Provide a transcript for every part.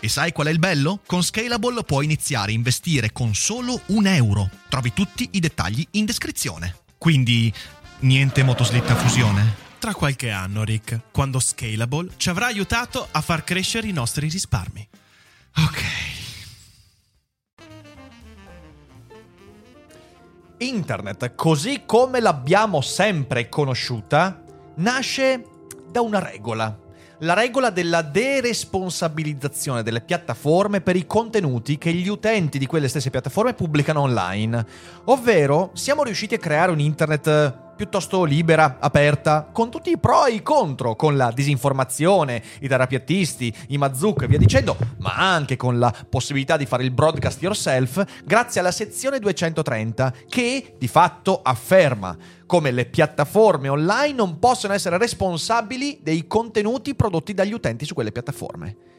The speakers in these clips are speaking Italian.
E sai qual è il bello? Con Scalable puoi iniziare a investire con solo un euro. Trovi tutti i dettagli in descrizione. Quindi, niente motoslitta a fusione? Tra qualche anno, Rick, quando Scalable ci avrà aiutato a far crescere i nostri risparmi. Ok. Internet, così come l'abbiamo sempre conosciuta, nasce da una regola la regola della deresponsabilizzazione delle piattaforme per i contenuti che gli utenti di quelle stesse piattaforme pubblicano online. Ovvero, siamo riusciti a creare un internet piuttosto libera, aperta, con tutti i pro e i contro, con la disinformazione, i terapiattisti, i mazuk e via dicendo, ma anche con la possibilità di fare il broadcast yourself, grazie alla sezione 230 che di fatto afferma come le piattaforme online non possono essere responsabili dei contenuti prodotti dagli utenti su quelle piattaforme.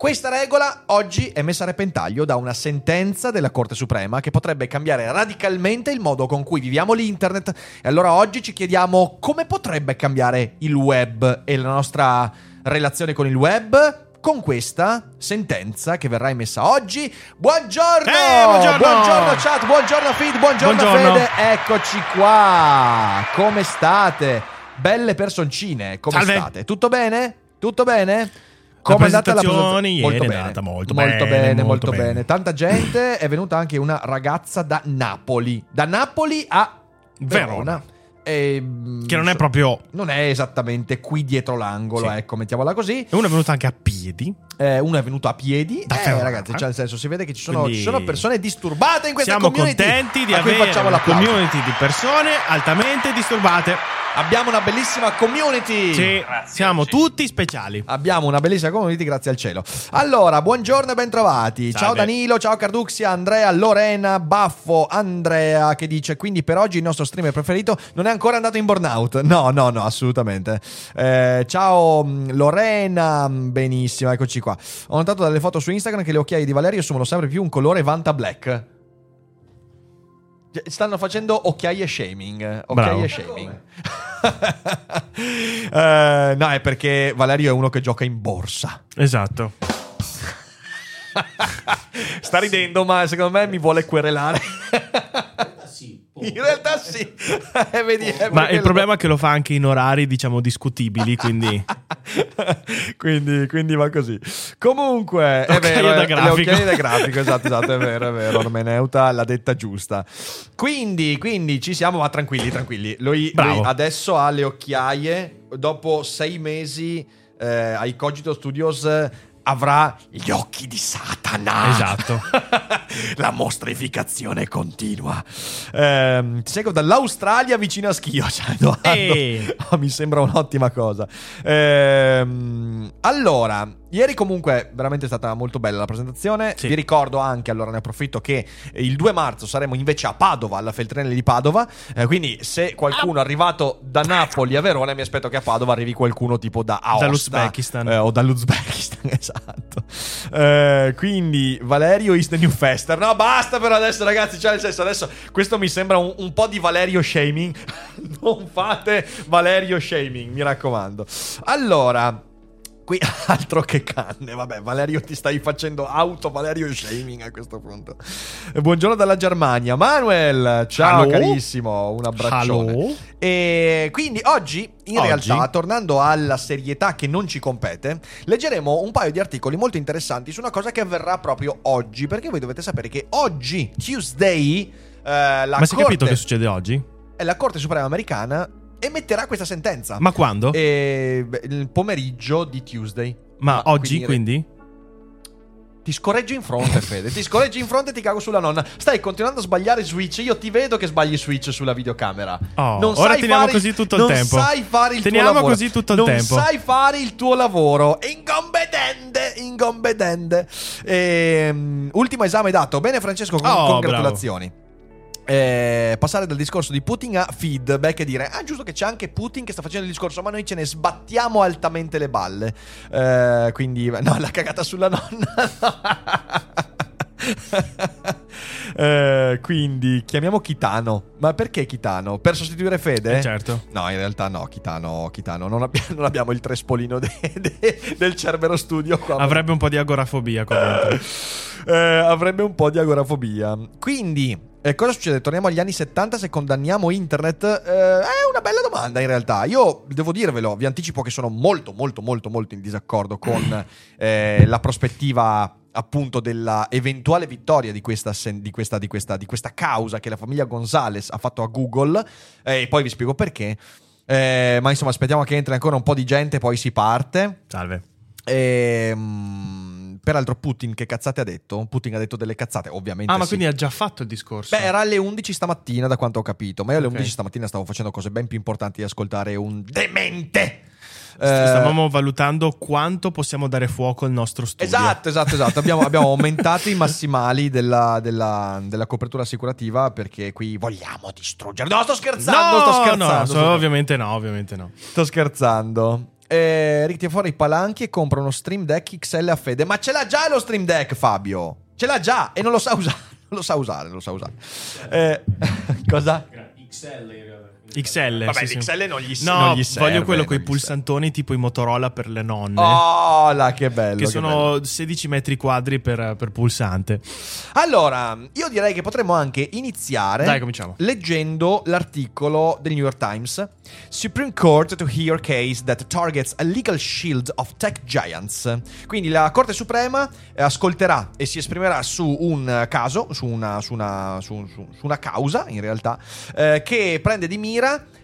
Questa regola oggi è messa a repentaglio da una sentenza della Corte Suprema che potrebbe cambiare radicalmente il modo con cui viviamo l'internet. E allora oggi ci chiediamo come potrebbe cambiare il web e la nostra relazione con il web con questa sentenza che verrà emessa oggi. Buongiorno! Eh, buongiorno! Buongiorno chat, buongiorno feed, buongiorno, Buongiorno. Fede, eccoci qua. Come state? Belle personcine, come Salve. state? Tutto bene? Tutto bene? Come è andata la presentazione presentazione? ieri è andata molto molto bene, bene, molto molto bene. bene. Tanta gente, è venuta anche una ragazza da Napoli. Da Napoli a Verona. Verona. E, Che non è proprio. non è esattamente qui dietro l'angolo, Sì. ecco, mettiamola così. E uno è venuto anche a piedi. Eh, uno è venuto a piedi. Da eh, ragazzi, cioè, nel senso, si vede che ci sono, Quindi- ci sono persone disturbate in questa Siamo community. contenti di avere facciamo una community di persone altamente disturbate. Abbiamo una bellissima community. Sì, siamo tutti speciali. Abbiamo una bellissima community, grazie al cielo. Allora, buongiorno e bentrovati. Ciao Salve. Danilo, ciao Carduxia, Andrea, Lorena, Baffo, Andrea che dice quindi per oggi il nostro streamer preferito non è ancora andato in burnout. No, no, no, assolutamente. Eh, ciao mh, Lorena, mh, benissimo, eccoci qua. Ho notato dalle foto su Instagram che le occhiaie di Valerio assumono sempre più un colore Vanta Black. Cioè, Stanno facendo occhiaie shaming. Occhiaie Bravo. shaming. Eh, no, è perché Valerio è uno che gioca in borsa. Esatto. Sta ridendo, ma secondo me mi vuole querelare. In realtà sì. Eh, vedi, è Ma perché il lo- problema è che lo fa anche in orari, diciamo, discutibili. Quindi. quindi, quindi va così. Comunque, è vero, da eh, le grafico. occhiaie da grafico, esatto, esatto, è vero, è vero. Ormeneuta l'ha detta giusta. Quindi, quindi ci siamo, ma tranquilli, tranquilli. Lui, Bravo. lui adesso ha le occhiaie. Dopo sei mesi eh, ai Cogito Studios eh, avrà gli occhi di Satana. Esatto. La mostrificazione continua. Ehm, ti seguo dall'Australia vicino a Schio. Cioè. Eh. Oh, mi sembra un'ottima cosa. Ehm, allora, ieri comunque veramente è stata molto bella la presentazione. Sì. Vi ricordo anche, allora ne approfitto, che il 2 marzo saremo invece a Padova, alla Feltrinelli di Padova. Eh, quindi se qualcuno è arrivato da Napoli a Verona, mi aspetto che a Padova arrivi qualcuno tipo da Aosta. Dall'Uzbekistan. eh, o dall'Uzbekistan, esatto. Eh, quindi Valerio is the new fester. No, basta per adesso, ragazzi. Cioè, nel senso, adesso questo mi sembra un, un po' di Valerio shaming. non fate Valerio shaming, mi raccomando. Allora. Qui altro che canne, vabbè, Valerio ti stai facendo auto Valerio shaming a questo punto. Eh, Buongiorno dalla Germania, Manuel, ciao Allo? carissimo, un abbraccione. Allo? E quindi oggi, in Oggi? realtà, tornando alla serietà che non ci compete, leggeremo un paio di articoli molto interessanti su una cosa che avverrà proprio oggi. Perché voi dovete sapere che oggi, Tuesday, eh, la Ma si è corte... capito che succede oggi? e la Corte Suprema americana emetterà questa sentenza. Ma quando? E, beh, il pomeriggio di Tuesday. Ma oggi quindi? Ti scorreggi in fronte, Fede. Ti scorreggi in fronte e ti cago sulla nonna. Stai continuando a sbagliare Switch. Io ti vedo che sbagli Switch sulla videocamera. Oh, non ora teniamo fare, così tutto il non tempo. Non sai fare il teniamo tuo lavoro. così tutto il non tempo. sai fare il tuo lavoro. Incompetente, incompetente. Ehm, ultimo esame dato. Bene, Francesco, con- Oh, congratulazioni. Eh, passare dal discorso di Putin a feedback e dire ah giusto che c'è anche Putin che sta facendo il discorso ma noi ce ne sbattiamo altamente le balle Eh, quindi no la cagata sulla nonna Eh, quindi chiamiamo Kitano ma perché Kitano? per sostituire Fede? Eh, certo. No, in realtà no, Kitano, Kitano. Non, abbiamo, non abbiamo il trespolino de- de- del Cerbero Studio qua. Avrebbe un po' di agorafobia dentro. Eh, avrebbe un po' di agorafobia. Quindi, eh, cosa succede? Torniamo agli anni 70 se condanniamo internet? Eh, è una bella domanda in realtà. Io devo dirvelo, vi anticipo che sono molto, molto, molto, molto in disaccordo con eh, la prospettiva appunto della eventuale vittoria di questa, di, questa, di, questa, di questa causa che la famiglia Gonzales ha fatto a Google eh, e poi vi spiego perché. Eh, ma insomma, aspettiamo che entri ancora un po' di gente, poi si parte. Salve. Ehm, peraltro, Putin che cazzate ha detto? Putin ha detto delle cazzate, ovviamente. Ah, ma sì. quindi ha già fatto il discorso. Beh, era alle 11 stamattina, da quanto ho capito. Ma io alle Ok. 11 stamattina stavo facendo cose ben più importanti di ascoltare un demente. Eh, Stavamo valutando quanto possiamo dare fuoco al nostro studio. Esatto, esatto, esatto. Abbiamo, abbiamo aumentato i massimali della, della- della copertura assicurativa perché qui vogliamo distruggere. No, sto scherzando, No, sto scherzando. no, sto so- ovviamente no, ovviamente no. Sto scherzando. Eh, Rick tira fuori i palanchi e compra uno Stream Deck XL a fede. Ma ce l'ha già lo Stream Deck, Fabio. Ce l'ha già e non lo sa usare. Non lo sa usare, non lo sa usare. Eh, cosa? XL in realtà. XL. Vabbè, sì, sì. l'XL non gli, No, non gli serve. voglio quello con i pulsantoni tipo i Motorola per le nonne. serve. Oh, là, che bello. che che sono bello. 16 metri quadri per, per pulsante. Allora, io direi che potremmo anche iniziare Dai, cominciamo. leggendo l'articolo del New York Times. Supreme Court to hear case that targets a legal shield of tech giants. Quindi la Corte Suprema eh, ascolterà e si esprimerà su un caso, su una, su una, su- su- su una causa in realtà, eh, che prende di mira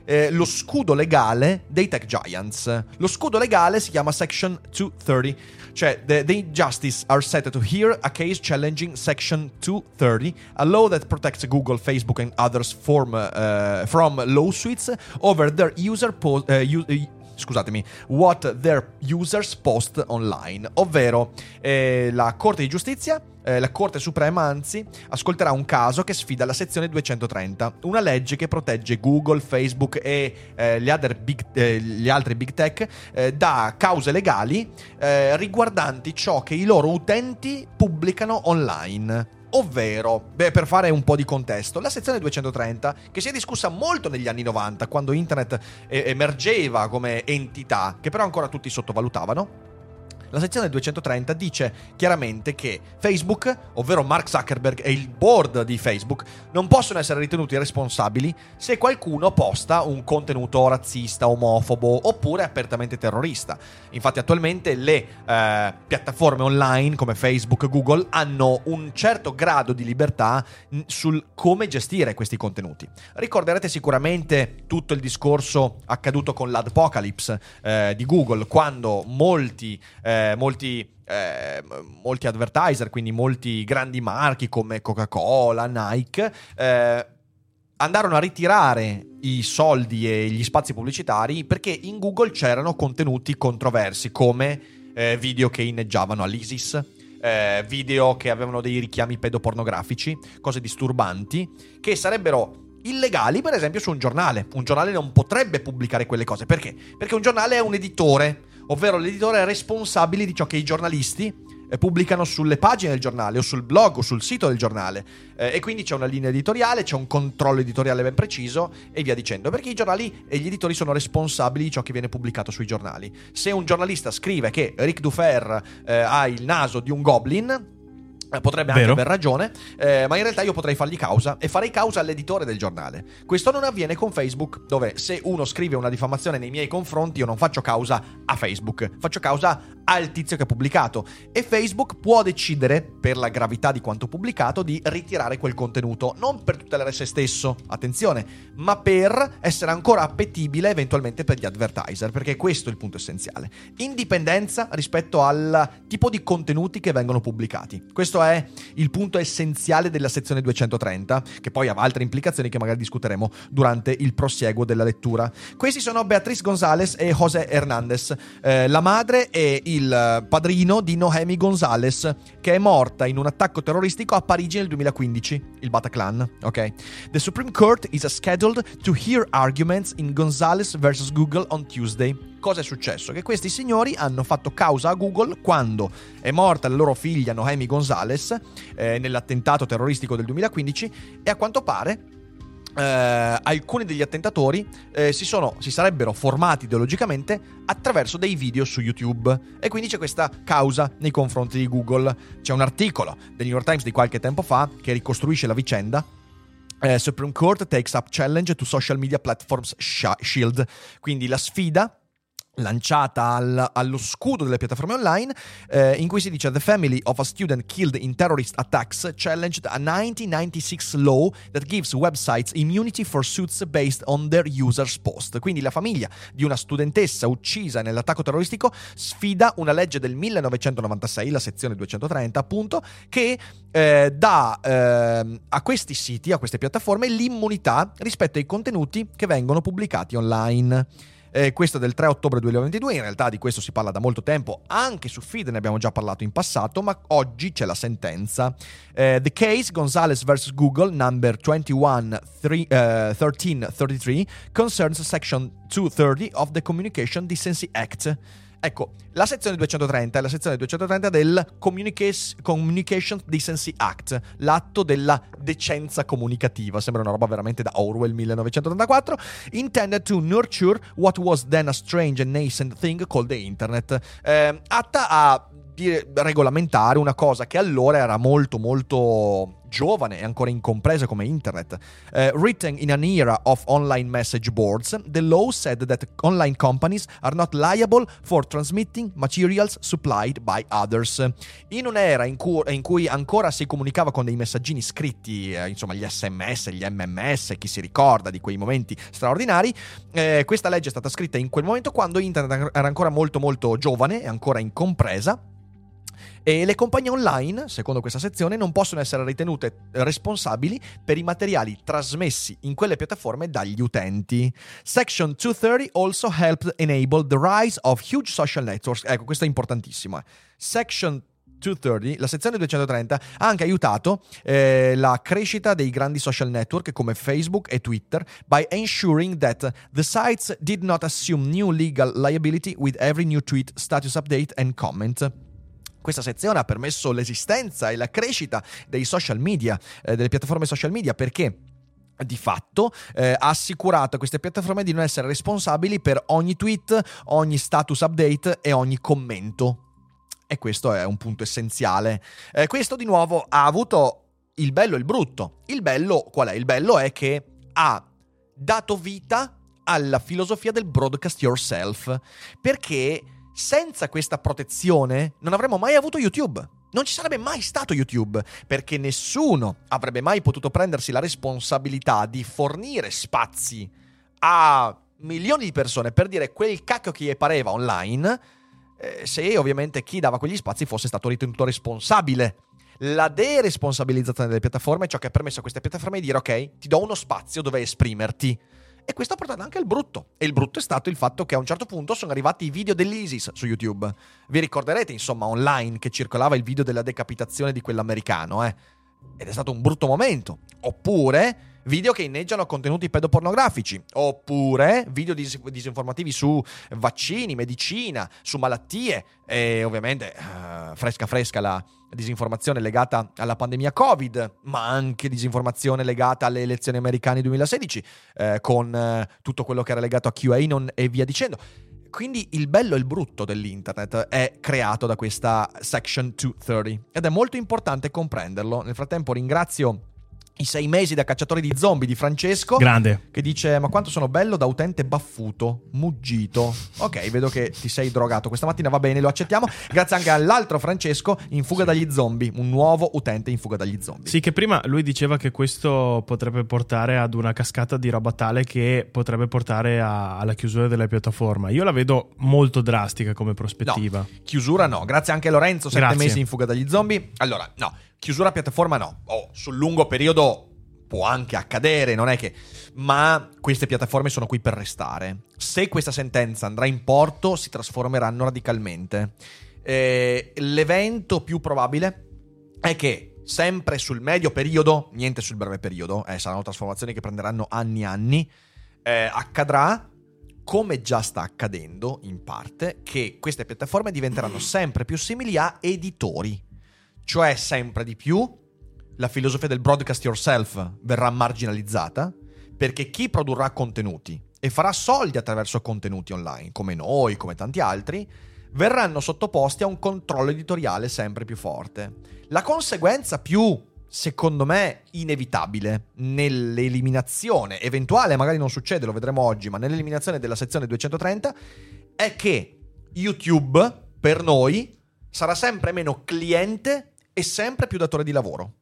eh, lo scudo legale dei tech giants. Lo scudo legale si chiama Section 230, cioè the, the justice are set to hear a case challenging Section 230, a law that protects Google, Facebook and others from, uh, from lawsuits over their user po- uh, Scusatemi, what their users post online, ovvero eh, la Corte di Giustizia, eh, la Corte Suprema anzi, ascolterà un caso che sfida la sezione 230, una legge che protegge Google, Facebook e eh, gli, eh, altri big tech eh, da cause legali eh, riguardanti ciò che i loro utenti pubblicano online. Ovvero, beh, per fare un po' di contesto, la sezione 230, che si è discussa molto negli anni 90, quando internet eh, emergeva come entità, che però ancora tutti sottovalutavano, la sezione 230 dice chiaramente che Facebook, ovvero Mark Zuckerberg e il board di Facebook, non possono essere ritenuti responsabili se qualcuno posta un contenuto razzista, omofobo oppure apertamente terrorista. Infatti attualmente le eh, piattaforme online come Facebook e Google hanno un certo grado di libertà mh, sul come gestire questi contenuti. Ricorderete sicuramente tutto il discorso accaduto con l'Adpocalypse eh, di Google, quando molti, eh, molti, eh, molti advertiser, quindi molti grandi marchi come Coca-Cola, Nike, eh, andarono a ritirare i soldi e gli spazi pubblicitari perché in Google c'erano contenuti controversi come eh, video che inneggiavano all'ISIS, eh, video che avevano dei richiami pedopornografici, cose disturbanti, che sarebbero illegali per esempio su un giornale. Un giornale non potrebbe pubblicare quelle cose. Perché? Perché un giornale è un editore, ovvero l'editore è responsabile di ciò che i giornalisti eh, pubblicano sulle pagine del giornale o sul blog o sul sito del giornale Eh, e quindi c'è una linea editoriale, c'è un controllo editoriale ben preciso e via dicendo, perché i giornali e gli editori sono responsabili di ciò che viene pubblicato sui giornali. Se un giornalista scrive che Ric Dufer eh, ha il naso di un goblin, eh, Potrebbe anche Vero. aver ragione, eh, ma in realtà io potrei fargli causa e farei causa all'editore del giornale. Questo non avviene con Facebook, dove se uno scrive una diffamazione nei miei confronti, io non faccio causa a a Facebook, faccio causa al tizio che ha pubblicato e Facebook può decidere, per la gravità di quanto pubblicato, di ritirare quel contenuto, non per tutelare se stesso, attenzione, ma per essere ancora appetibile eventualmente per gli advertiser, perché questo è il punto essenziale. Indipendenza rispetto al tipo di contenuti che vengono pubblicati. Questo è il punto essenziale della sezione 230, che poi ha altre implicazioni che magari discuteremo durante il prosieguo della lettura. Questi sono Beatriz González e José Hernández, eh, la madre e il padrino di Noemi González, che è morta in un attacco terroristico a Parigi nel 2015, il Bataclan, ok? The Supreme Court is scheduled to hear arguments in González vs. Google on Tuesday. Cosa è successo? Che questi signori hanno fatto causa a Google quando è morta la loro figlia Noemi González eh, nell'attentato terroristico del 2015 e a quanto pare eh, alcuni degli attentatori eh, si, sono, si, sarebbero formati ideologicamente attraverso dei video su YouTube e quindi c'è questa causa nei confronti di Google. C'è un articolo del New York Times di qualche tempo fa che ricostruisce la vicenda. Eh, Supreme Court takes up challenge to social media platforms Shield. Quindi la sfida lanciata al, allo scudo delle piattaforme online eh, in cui si dice The family of a student killed in terrorist attacks challenged a 1996 law that gives websites immunity for suits based on their users post. Quindi la famiglia di una studentessa uccisa nell'attacco terroristico sfida una legge del 1996, la sezione 230 appunto, che eh, dà eh, a questi siti, a queste piattaforme l'immunità rispetto ai contenuti che vengono pubblicati online eh, questo del 3 ottobre 2022, in realtà di questo si parla da molto tempo, anche su Feed ne abbiamo già parlato in passato, ma oggi c'è la sentenza. Eh, the case Gonzalez vs. Google number 21 3, uh, 1333 concerns section 230 of the Communication Decency Act. Ecco, la sezione 230 è la sezione 230 del Communication Decency Act, l'atto della decenza comunicativa, sembra una roba veramente da Orwell 1984, intended to nurture what was then a strange and nascent thing called the internet, eh, atta a regolamentare una cosa che allora era molto molto giovane e ancora incompresa come internet. Uh, written in an era of online message boards, the law said that online companies are not liable for transmitting materials supplied by others. In un'era in cui, in cui ancora si comunicava con dei messaggini scritti, eh, insomma gli sms, gli mms, chi si ricorda di quei momenti straordinari, eh, questa legge è stata scritta in quel momento quando internet era ancora molto molto giovane e ancora incompresa e le compagnie online, secondo questa sezione, non possono essere ritenute responsabili per i materiali trasmessi in quelle piattaforme dagli utenti. Section 230 also helped enable the rise of huge social networks. Ecco, questo è importantissimo. Section 230, la sezione 230 ha anche aiutato eh, la crescita dei grandi social network come Facebook e Twitter by ensuring that the sites did not assume new legal liability with every new tweet, status update and comment. Questa sezione ha permesso l'esistenza e la crescita dei social media, eh, delle piattaforme social media, perché di fatto eh, ha assicurato a queste piattaforme di non essere responsabili per ogni tweet, ogni status update e ogni commento. E questo è un punto essenziale. Eh, questo di nuovo ha avuto il bello e il brutto. Il bello qual è? Il bello è che ha dato vita alla filosofia del broadcast yourself, perché senza questa protezione non avremmo mai avuto YouTube. Non ci sarebbe mai stato YouTube, perché nessuno avrebbe mai potuto prendersi la responsabilità di fornire spazi a milioni di persone per dire quel cacchio che gli pareva online, eh, se ovviamente chi dava quegli spazi fosse stato ritenuto responsabile. La deresponsabilizzazione delle piattaforme è ciò che ha permesso a queste piattaforme di dire ok, ti do uno spazio dove esprimerti. E questo ha portato anche al brutto. E il brutto è stato il fatto che a un certo punto sono arrivati i video dell'ISIS su YouTube. Vi ricorderete, insomma, online che circolava il video della decapitazione di quell'americano, eh? Ed è stato un brutto momento. Oppure video che inneggiano contenuti pedopornografici, oppure video dis- disinformativi su vaccini, medicina, su malattie e ovviamente uh, fresca fresca la disinformazione legata alla pandemia Covid, ma anche disinformazione legata alle elezioni americane 2016 eh, con eh, tutto quello che era legato a QAnon e via dicendo. Quindi il bello e il brutto dell'internet è creato da questa Section 230 ed è molto importante comprenderlo. Nel frattempo ringrazio i sei mesi da cacciatori di zombie di Francesco. Grande. Che dice: Ma quanto sono bello da utente baffuto, muggito. Ok, vedo che ti sei drogato questa mattina, va bene, lo accettiamo. Grazie anche all'altro Francesco in fuga dagli zombie, un nuovo utente in fuga dagli zombie. Sì, che prima lui diceva che questo potrebbe portare ad una cascata di roba tale che potrebbe portare a- alla chiusura della piattaforma. Io la vedo molto drastica come prospettiva. No, chiusura no. Grazie anche a Lorenzo, sette Grazie. mesi in fuga dagli zombie. Allora, no, chiusura piattaforma no. Oh, sul lungo periodo può anche accadere, non è che... Ma queste piattaforme sono qui per restare. Se questa sentenza andrà in porto, si trasformeranno radicalmente. Eh, l'evento più probabile è che sempre sul medio periodo, niente sul breve periodo, eh, saranno trasformazioni che prenderanno anni e anni, eh, accadrà come già sta accadendo in parte, che queste piattaforme diventeranno sempre più simili a editori. Cioè sempre di più la filosofia del broadcast yourself verrà marginalizzata perché chi produrrà contenuti e farà soldi attraverso contenuti online, come noi, come tanti altri, verranno sottoposti a un controllo editoriale sempre più forte. La conseguenza più, secondo me, inevitabile nell'eliminazione, eventuale, magari non succede, lo vedremo oggi, ma nell'eliminazione della sezione 230, è che YouTube, per noi, sarà sempre meno cliente e sempre più datore di lavoro.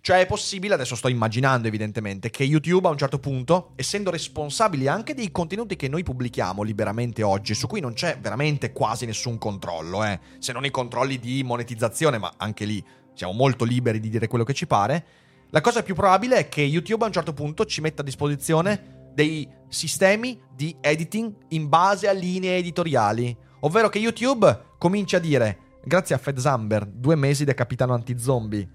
Cioè è possibile, adesso sto immaginando evidentemente, che YouTube a un certo punto, essendo responsabili anche dei contenuti che noi pubblichiamo liberamente oggi, su cui non c'è veramente quasi nessun controllo, eh, se non i controlli di monetizzazione, ma anche lì siamo molto liberi di dire quello che ci pare, la cosa più probabile è che YouTube a un certo punto ci metta a disposizione dei sistemi di editing in base a linee editoriali, ovvero che YouTube cominci a dire, grazie a Fed Zamber, due mesi da capitano anti-zombie,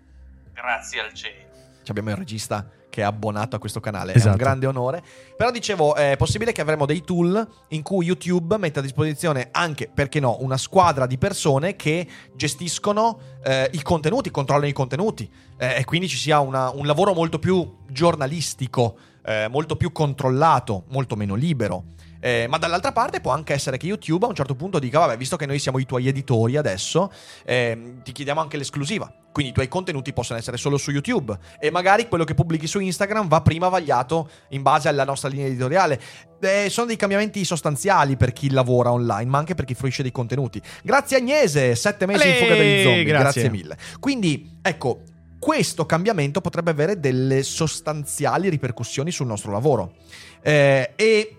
Grazie al cielo. Ci abbiamo il regista che è abbonato a questo canale, è Esatto. un grande onore. Però dicevo, è possibile che avremo dei tool in cui YouTube mette a disposizione anche, perché no, una squadra di persone che gestiscono eh, i contenuti, controllano i contenuti eh, e quindi ci sia una- un lavoro molto più giornalistico, eh, molto più controllato, molto meno libero. Eh, ma dall'altra parte può anche essere che YouTube a un certo punto dica: Vabbè, visto che noi siamo i tuoi editori adesso, ehm, ti chiediamo anche l'esclusiva. Quindi i tuoi contenuti possono essere solo su YouTube. E magari quello che pubblichi su Instagram va prima vagliato in base alla nostra linea editoriale. Eh, sono dei cambiamenti sostanziali per chi lavora online, ma anche per chi fruisce dei contenuti. Grazie Agnese, sette mesi in Ale, fuga degli zombie. grazie. Grazie mille. Quindi, ecco. Questo cambiamento potrebbe avere delle sostanziali ripercussioni sul nostro lavoro. Eh, e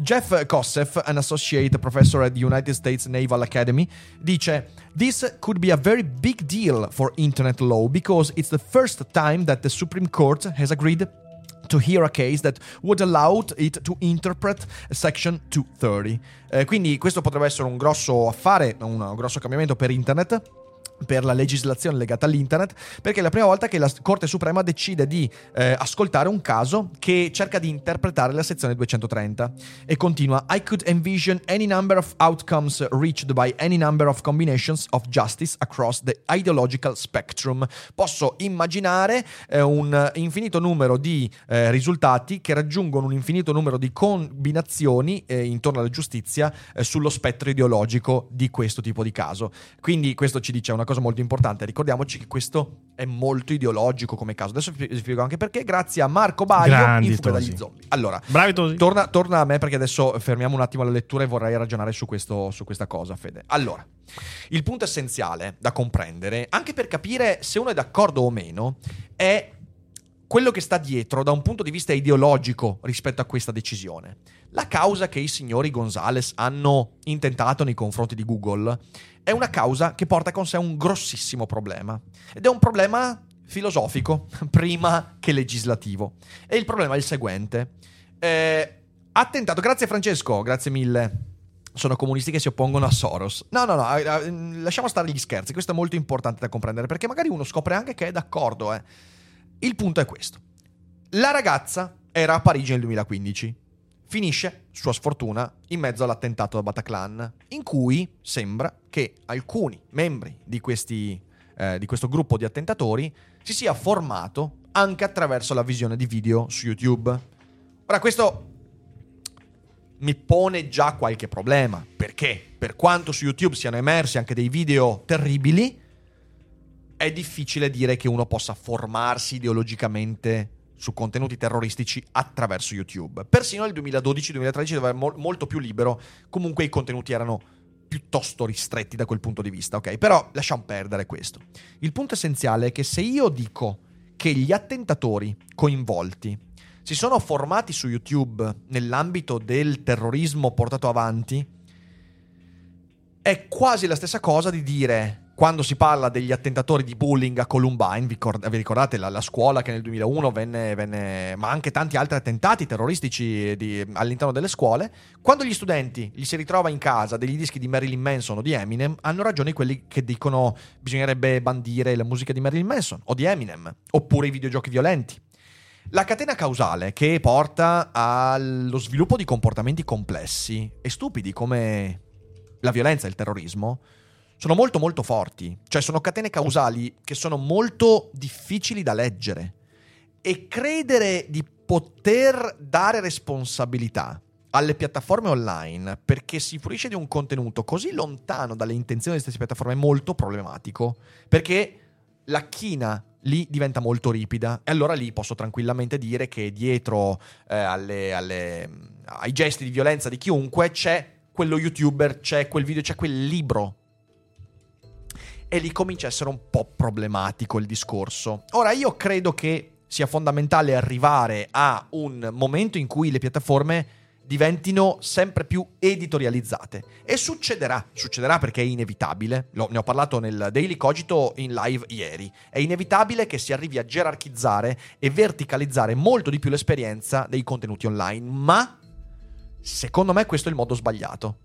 Jeff Kossef, an associate professor at the United States Naval Academy, dice: This could be a very big deal for internet law because it's the first time that the Supreme Court has agreed to hear a case that would allow it to interpret Section 230. Eh, quindi questo potrebbe essere un grosso affare, un grosso cambiamento per internet per la legislazione legata all'internet, perché è la prima volta che la Corte Suprema decide di eh, ascoltare un caso che cerca di interpretare la sezione 230 e continua I could envision any number of outcomes reached by any number of combinations of justice across the ideological spectrum. Posso immaginare eh, un infinito numero di eh, risultati che raggiungono un infinito numero di combinazioni eh, intorno alla giustizia eh, sullo spettro ideologico di questo tipo di caso. Quindi questo ci dice una cosa molto importante. Ricordiamoci che questo è molto ideologico come caso. Adesso vi spiego anche perché. Grazie a Marco Baio Grandi in fuga Tosi. dagli zombie. Allora, Bravi Tosi. torna, torna a me perché adesso fermiamo un attimo la lettura e vorrei ragionare su, questo, su questa cosa, Fede. Allora, il punto essenziale da comprendere, anche per capire se uno è d'accordo o meno, è quello che sta dietro da un punto di vista ideologico rispetto a questa decisione. La causa che i signori Gonzales hanno intentato nei confronti di Google è una causa che porta con sé un grossissimo problema. Ed è un problema filosofico, prima che legislativo. E il problema è il seguente. Eh, ha tentato, grazie Francesco, grazie mille. Sono comunisti che si oppongono a Soros. No, no, no, eh, eh, lasciamo stare gli scherzi, questo è molto importante da comprendere, perché magari uno scopre anche che è d'accordo, eh. Il punto è questo. La ragazza era a Parigi nel 2015. Finisce, sua sfortuna, in mezzo all'attentato da Bataclan, in cui sembra che alcuni membri di, questi, eh, di questo gruppo di attentatori si sia formato anche attraverso la visione di video su YouTube. Ora, questo mi pone già qualche problema, perché per quanto su YouTube siano emersi anche dei video terribili, è difficile dire che uno possa formarsi ideologicamente su contenuti terroristici attraverso YouTube. Persino nel 2012-2013, dove era mo- molto più libero, comunque i contenuti erano piuttosto ristretti da quel punto di vista, ok? Però lasciamo perdere questo. Il punto essenziale è che se io dico che gli attentatori coinvolti si sono formati su YouTube nell'ambito del terrorismo portato avanti, è quasi la stessa cosa di dire quando si parla degli attentatori di bullying a Columbine, vi, ricordate la, la, scuola che nel 2001 venne, venne, ma anche tanti altri attentati terroristici di, all'interno delle scuole, quando gli studenti gli si ritrova in casa degli dischi di Marilyn Manson o di Eminem, hanno ragione quelli che dicono bisognerebbe bandire la musica di Marilyn Manson o di Eminem, oppure i videogiochi violenti. La catena causale che porta allo sviluppo di comportamenti complessi e stupidi come la violenza e il terrorismo sono molto molto forti, cioè sono catene causali che sono molto difficili da leggere. E credere di poter dare responsabilità alle piattaforme online perché si fruisce di un contenuto così lontano dalle intenzioni delle stesse piattaforme è molto problematico perché la china lì diventa molto ripida. E allora lì posso tranquillamente dire che dietro eh, alle, alle, ai gesti di violenza di chiunque c'è quello youtuber, c'è quel video, c'è quel libro e lì comincia a essere un po' problematico il discorso. Ora io credo che sia fondamentale arrivare a un momento in cui le piattaforme diventino sempre più editorializzate. E succederà, succederà perché è inevitabile, Lo, ne ho parlato nel Daily Cogito in live ieri, è inevitabile che si arrivi a gerarchizzare e verticalizzare molto di più l'esperienza dei contenuti online, ma secondo me questo è il modo sbagliato.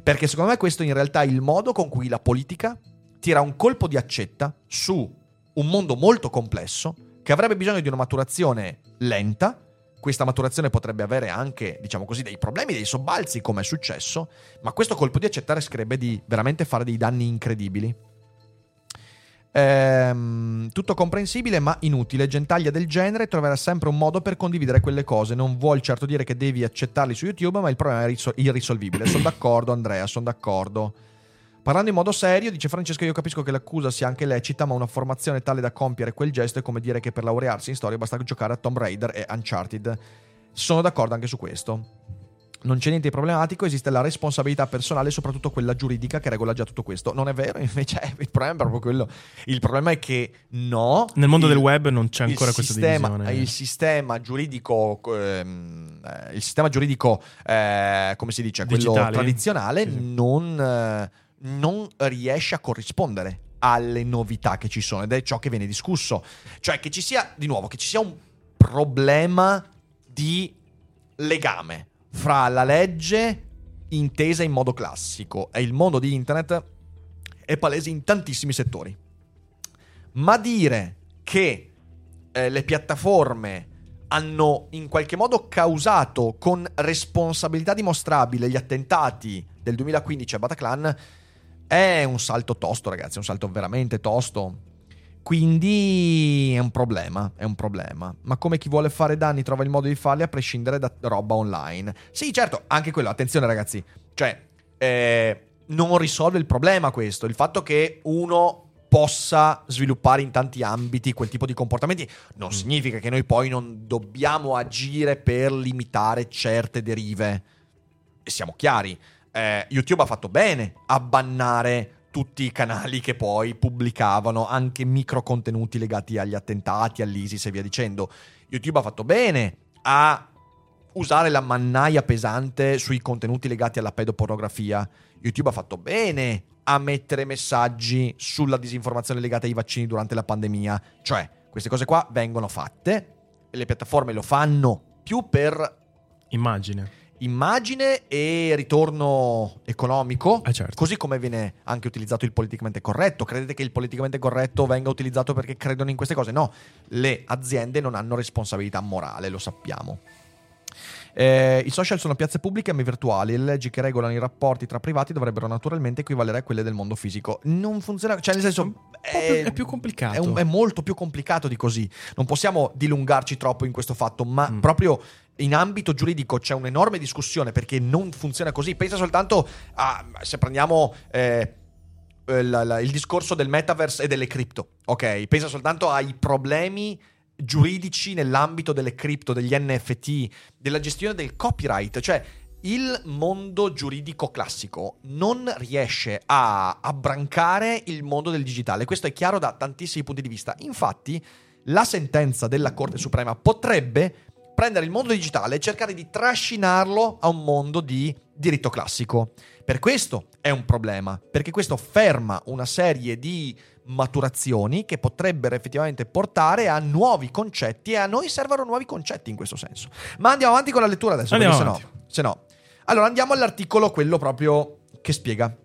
Perché secondo me questo in realtà è il modo con cui la politica tira un colpo di accetta su un mondo molto complesso che avrebbe bisogno di una maturazione lenta. Questa maturazione potrebbe avere anche, diciamo così, dei problemi, dei sobbalzi, come è successo, ma questo colpo di accetta rischierebbe di veramente fare dei danni incredibili. Ehm, tutto comprensibile ma inutile. Gentaglia del genere troverà sempre un modo per condividere quelle cose. Non vuol certo dire che devi accettarli su YouTube, ma il problema è irrisolvibile. Sono d'accordo, Andrea, sono d'accordo. Parlando in modo serio, dice Francesco, io capisco che l'accusa sia anche lecita, ma una formazione tale da compiere quel gesto è come dire che per laurearsi in storia basta giocare a Tomb Raider e Uncharted. Sono d'accordo anche su questo. Non c'è niente di problematico, esiste la responsabilità personale soprattutto quella giuridica che regola già tutto questo. Non è vero, invece eh, il problema è proprio quello. Il problema è che no. Nel mondo il, del web non c'è ancora questa sistema, divisione. Il sistema giuridico, ehm, eh, il sistema giuridico, eh, come si dice, quello Digitale. tradizionale, Sì, sì. non eh, non riesce a corrispondere alle novità che ci sono ed è ciò che viene discusso. Cioè che ci sia, di nuovo, che ci sia un problema di legame fra la legge intesa in modo classico e il mondo di internet è palese in tantissimi settori. Ma dire che eh, le piattaforme hanno in qualche modo causato con responsabilità dimostrabile gli attentati del 2015 a Bataclan è un salto tosto, ragazzi, è un salto veramente tosto. Quindi è un problema, è un problema. Ma come chi vuole fare danni trova il modo di farli a prescindere da roba online. Sì, certo, anche quello, attenzione ragazzi, cioè eh, non risolve il problema questo, il fatto che uno possa sviluppare in tanti ambiti quel tipo di comportamenti non significa che noi poi non dobbiamo agire per limitare certe derive. E siamo chiari, eh, YouTube ha fatto bene a bannare tutti i canali che poi pubblicavano anche micro contenuti legati agli attentati, all'ISIS e via dicendo. YouTube ha fatto bene a usare la mannaia pesante sui contenuti legati alla pedopornografia. YouTube ha fatto bene a mettere messaggi sulla disinformazione legata ai vaccini durante la pandemia. Cioè, queste cose qua vengono fatte, le piattaforme lo fanno più per Immagine. Immagine e ritorno economico, Eh, certo. così come viene anche utilizzato il politicamente corretto. Credete che il politicamente corretto venga utilizzato perché credono in queste cose? No, le aziende non hanno responsabilità morale, lo sappiamo. Eh, I social sono piazze pubbliche ma virtuali le leggi che regolano i rapporti tra privati dovrebbero naturalmente equivalere a quelle del mondo fisico. Non funziona, cioè nel senso... Po' più- è più complicato. È, un- è molto più complicato di così. Non possiamo dilungarci troppo in questo fatto, ma Mm. proprio in ambito giuridico c'è un'enorme discussione perché non funziona così. Pensa soltanto a se prendiamo eh, eh, la- il discorso del metaverse e delle cripto, ok? Pensa soltanto ai problemi giuridici nell'ambito delle cripto, degli NFT, della gestione del copyright, cioè il mondo giuridico classico non riesce a abbrancare il mondo del digitale. Questo è chiaro da tantissimi punti di vista. Infatti, la sentenza della Corte Suprema potrebbe prendere il mondo digitale e cercare di trascinarlo a un mondo di diritto classico. Per questo è un problema, perché questo ferma una serie di maturazioni che potrebbero effettivamente portare a nuovi concetti e a noi servono nuovi concetti in questo senso. Ma andiamo avanti con la lettura adesso, se no, se no. Allora andiamo all'articolo quello proprio che spiega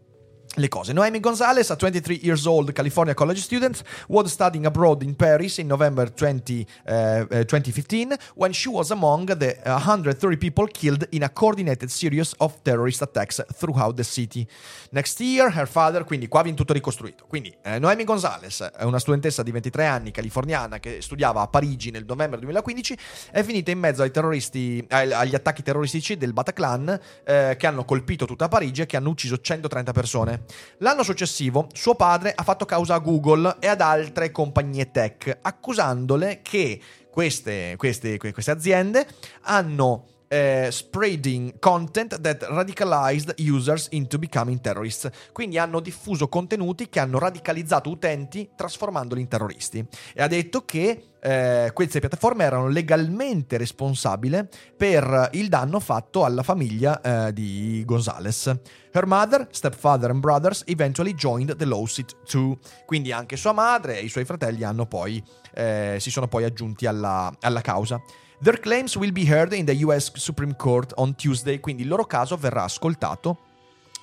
le cose. Noemi Gonzalez, a 23 years old California college student, was studying abroad in Paris in November 20, uh, uh, 2015 when she was among the 130 people killed in a coordinated series of terrorist attacks throughout the city. Next year, her father, quindi qua viene tutto ricostruito. Quindi eh, Noemi Gonzalez è una studentessa di 23 anni californiana che studiava a Parigi nel novembre 2015, è finita in mezzo agli attacchi terroristici del Bataclan eh, che hanno colpito tutta Parigi e che hanno ucciso 130 persone. L'anno successivo suo padre ha fatto causa a Google e ad altre compagnie tech, accusandole che queste, queste- que- queste aziende hanno eh, spreading content that radicalized users into becoming terrorists. Quindi hanno diffuso contenuti che hanno radicalizzato utenti trasformandoli in terroristi. E ha detto che eh, queste piattaforme erano legalmente responsabili per il danno fatto alla famiglia eh, di Gonzales. Her mother, stepfather and brothers eventually joined the lawsuit too. Quindi anche sua madre e i suoi fratelli hanno poi, eh, si sono poi aggiunti alla, alla causa. Their claims will be heard in the US Supreme Court on Tuesday, quindi il loro caso verrà ascoltato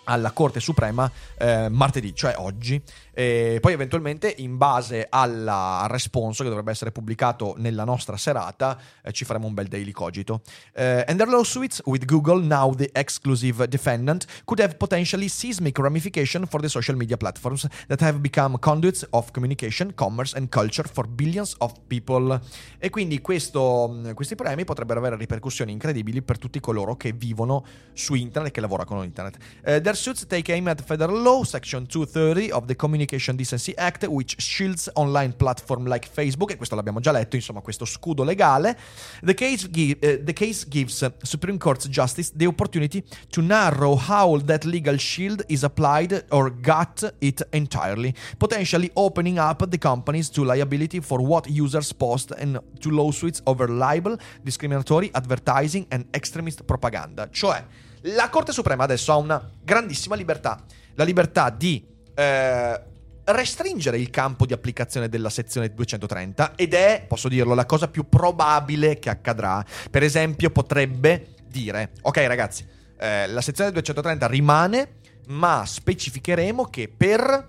alla Corte Suprema eh, martedì, cioè oggi. E poi eventualmente in base alla- al responso che dovrebbe essere pubblicato nella nostra serata eh, ci faremo un bel daily cogito. Eh, and their lawsuits with Google, now the exclusive defendant, could have potentially seismic ramification for the social media platforms that have become conduits of communication, commerce and culture for billions of people. E quindi questo- questi problemi potrebbero avere ripercussioni incredibili per tutti coloro che vivono su internet e che lavorano con internet. Eh, their suits take aim at federal law, section 230 of the Communication Decency Act, which shields online platform like Facebook, e questo l'abbiamo già letto, insomma, questo scudo legale. The case, gi- eh, the case gives Supreme Court Justice the opportunity to narrow how that legal shield is applied or gut it entirely, potentially opening up the companies to liability for what users post and to lawsuits over libel, discriminatory advertising and extremist propaganda. Cioè, la Corte Suprema adesso ha una grandissima libertà, la libertà di eh, restringere il campo di applicazione della sezione 230 ed è, posso dirlo, la cosa più probabile che accadrà. Per esempio, potrebbe dire, ok ragazzi, eh, la sezione 230 rimane, ma specificheremo che per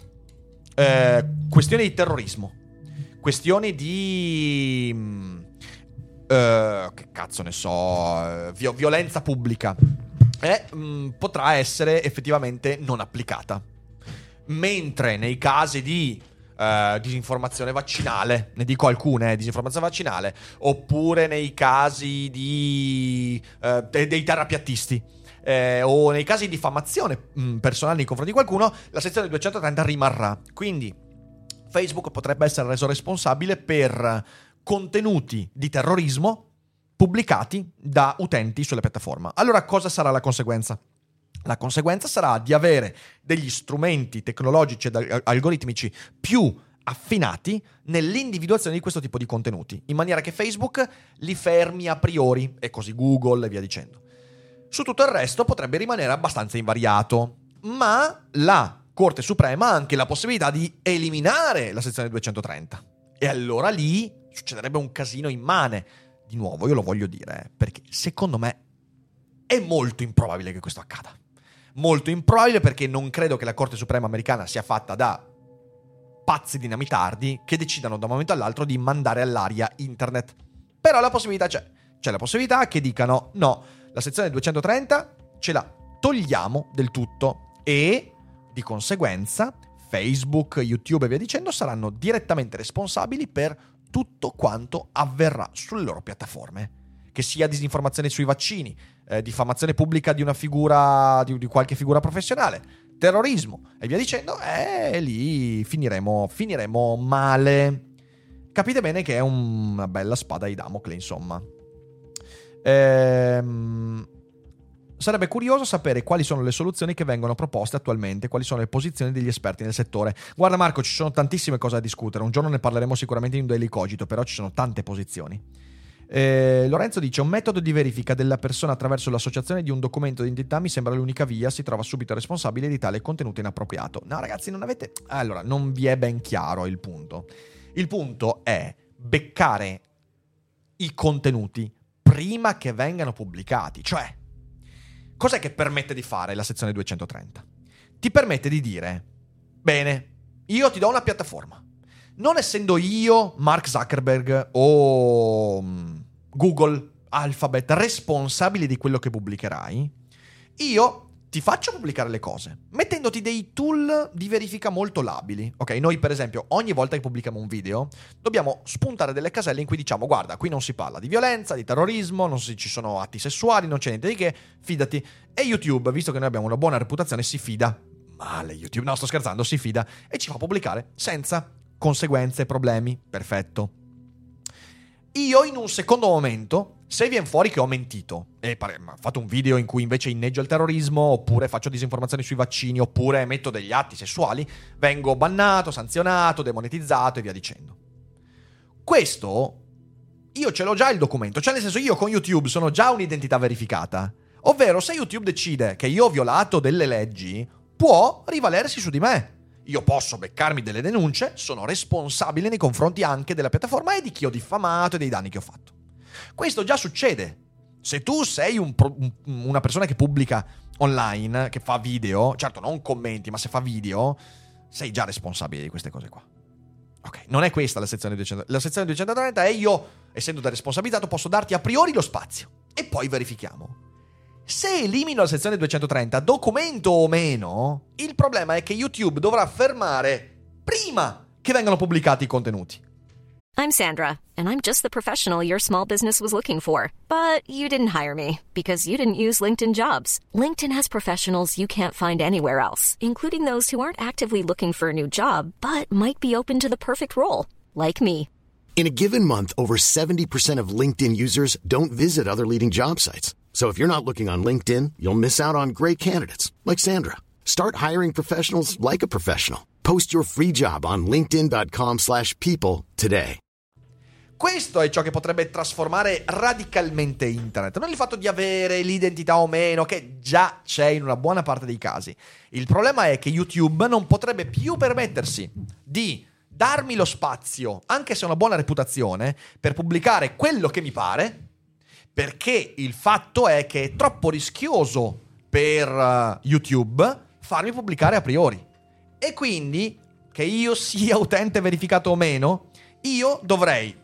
eh, questioni di terrorismo, questioni di... mm, eh, che cazzo ne so, eh, vi- violenza pubblica, eh, mm, potrà essere effettivamente non applicata. Mentre nei casi di eh, disinformazione vaccinale, ne dico alcune, eh, disinformazione vaccinale, oppure nei casi di, de- dei terapiattisti, eh, o nei casi di diffamazione mm, personale nei confronti di qualcuno, la sezione 230 rimarrà. Quindi Facebook potrebbe essere reso responsabile per contenuti di terrorismo pubblicati da utenti sulla piattaforma. Allora cosa sarà la conseguenza? La conseguenza sarà di avere degli strumenti tecnologici ed al- algoritmici più affinati nell'individuazione di questo tipo di contenuti, in maniera che Facebook li fermi a priori, e così Google e via dicendo. Su tutto il resto potrebbe rimanere abbastanza invariato, ma la Corte Suprema ha anche la possibilità di eliminare la sezione 230. E allora lì succederebbe un casino immane. Di nuovo, io lo voglio dire, eh, perché secondo me È molto improbabile che questo accada. Molto improbabile perché non credo che la Corte Suprema americana sia fatta da pazzi dinamitardi che decidano da un momento all'altro di mandare all'aria internet. Però la possibilità c'è. C'è la possibilità che dicano no, la sezione 230 ce la togliamo del tutto e di conseguenza Facebook, YouTube e via dicendo saranno direttamente responsabili per tutto quanto avverrà sulle loro piattaforme. Che sia disinformazione sui vaccini, eh, diffamazione pubblica di una figura, di, di qualche figura professionale, terrorismo e via dicendo, e lì finiremo, finiremo male. Capite bene che è una bella spada di Damocle, insomma. Ehm, Sarebbe curioso sapere quali sono le soluzioni che vengono proposte attualmente, quali sono le posizioni degli esperti nel settore. Guarda Marco, ci sono tantissime cose da discutere, un giorno ne parleremo sicuramente in un daily cogito, però ci sono tante posizioni. Eh, Lorenzo dice: Un metodo di verifica della persona attraverso l'associazione di un documento di identità mi sembra l'unica via. Si trova subito responsabile di tale contenuto inappropriato. No, ragazzi, non avete. Allora, non vi è ben chiaro il punto. Il punto è beccare i contenuti prima che vengano pubblicati. Cioè, Cos'è che permette di fare la sezione 230? Ti permette di dire, bene, io ti do una piattaforma. Non essendo io, Mark Zuckerberg o mm, Google, Alphabet, responsabili di quello che pubblicherai, io ti faccio pubblicare le cose, mettendoti dei tool di verifica molto labili. Ok, noi per esempio ogni volta che pubblichiamo un video dobbiamo spuntare delle caselle in cui diciamo guarda, qui non si parla di violenza, di terrorismo, non si, ci sono atti sessuali, non c'è niente di che, fidati. E YouTube, visto che noi abbiamo una buona reputazione, si fida. Male YouTube, no sto scherzando, si fida e ci fa pubblicare senza conseguenze, problemi. Perfetto. Io in un secondo momento se viene fuori che ho mentito e pare, ho fatto un video in cui invece inneggio il terrorismo, oppure faccio disinformazioni sui vaccini, oppure metto degli atti sessuali, vengo bannato, sanzionato, demonetizzato e via dicendo. Questo io ce l'ho già il documento, cioè nel senso io con YouTube sono già un'identità verificata. Ovvero se YouTube decide che io ho violato delle leggi, può rivalersi su di me. Io posso beccarmi delle denunce, sono responsabile nei confronti anche della piattaforma e di chi ho diffamato e dei danni che ho fatto. Questo già succede. Se tu sei un pro, una persona che pubblica online, che fa video, certo non commenti, ma se fa video, sei già responsabile di queste cose qua. Ok, non è questa la sezione 230. La sezione 230 è io, essendo da responsabilizzato, posso darti a priori lo spazio. E poi verifichiamo. Se elimino la sezione 230, documento o meno, il problema è che YouTube dovrà fermare prima che vengano pubblicati i contenuti. I'm Sandra, and I'm just the professional your small business was looking for. But you didn't hire me because you didn't use LinkedIn jobs. LinkedIn has professionals you can't find anywhere else, including those who aren't actively looking for a new job but might be open to the perfect role, like me. In a given month, over 70% of LinkedIn users don't visit other leading job sites. So if you're not looking on LinkedIn, you'll miss out on great candidates like Sandra. Start hiring professionals like a professional. Post your free job on linkedin.com/people today. Questo è ciò che potrebbe trasformare radicalmente internet, non il fatto di avere l'identità o meno, che già c'è in una buona parte dei casi. Il problema è che YouTube non potrebbe più permettersi di darmi lo spazio, anche se ho una buona reputazione, per pubblicare quello che mi pare, perché il fatto è che è troppo rischioso per uh, YouTube farmi pubblicare a priori. E quindi, che io sia utente verificato o meno, io dovrei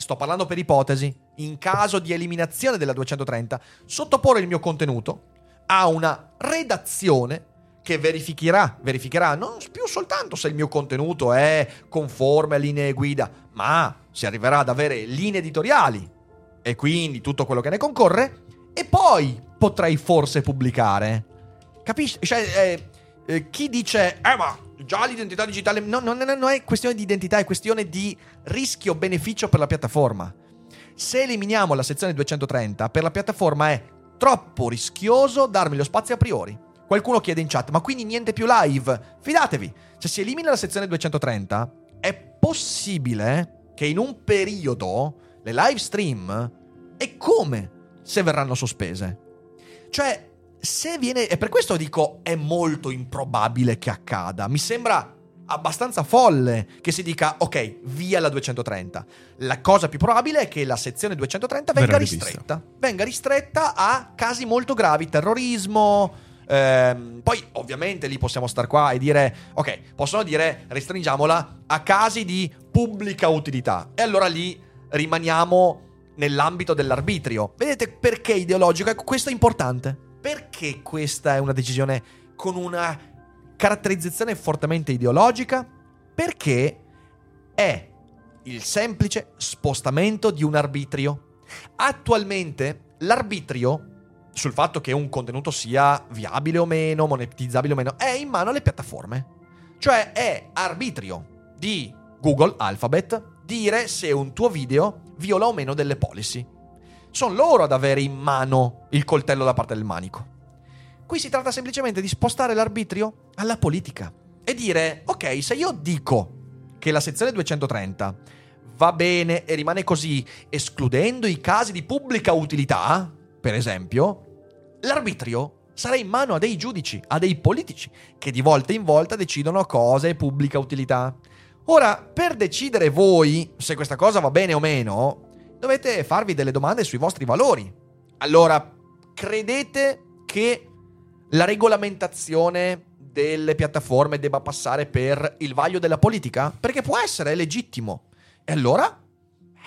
sto parlando per ipotesi, in caso di eliminazione della 230, sottoporre il mio contenuto a una redazione che verificherà, verificherà non più soltanto se il mio contenuto è conforme a linee guida, ma si arriverà ad avere linee editoriali e quindi tutto quello che ne concorre, e poi potrei forse pubblicare. Capisci? Cioè, eh, eh, chi dice, eh ma già l'identità digitale. No, no, no, non è questione di identità, è questione di rischio-beneficio per la piattaforma. Se eliminiamo la sezione 230, per la piattaforma è troppo rischioso darmi lo spazio a priori. Qualcuno chiede in chat, ma quindi niente più live? Fidatevi, se si elimina la sezione 230, è possibile che in un periodo le live stream è come se verranno sospese. Cioè, se viene... E per questo dico è molto improbabile che accada. Mi sembra abbastanza folle che si dica ok, via la 230. La cosa più probabile è che la sezione 230 venga ristretta. Venga ristretta a casi molto gravi, terrorismo. ehm, poi ovviamente lì possiamo star qua e dire ok, possono dire restringiamola a casi di pubblica utilità. E allora lì rimaniamo nell'ambito dell'arbitrio. Vedete perché ideologico? Ecco, questo è importante. Perché questa è una decisione con una caratterizzazione fortemente ideologica? Perché è il semplice spostamento di un arbitrio. Attualmente l'arbitrio sul fatto che un contenuto sia viabile o meno, monetizzabile o meno, è in mano alle piattaforme. Cioè è arbitrio di Google Alphabet dire se un tuo video viola o meno delle policy. Sono loro ad avere in mano il coltello da parte del manico. Qui si tratta semplicemente di spostare l'arbitrio alla politica e dire, ok, se io dico che la sezione 230 va bene e rimane così, escludendo i casi di pubblica utilità, per esempio, l'arbitrio sarà in mano a dei giudici, a dei politici, che di volta in volta decidono cose pubblica utilità. Ora, per decidere voi se questa cosa va bene o meno, dovete farvi delle domande sui vostri valori. Allora, credete che la regolamentazione delle piattaforme debba passare per il vaglio della politica? Perché può essere legittimo. E allora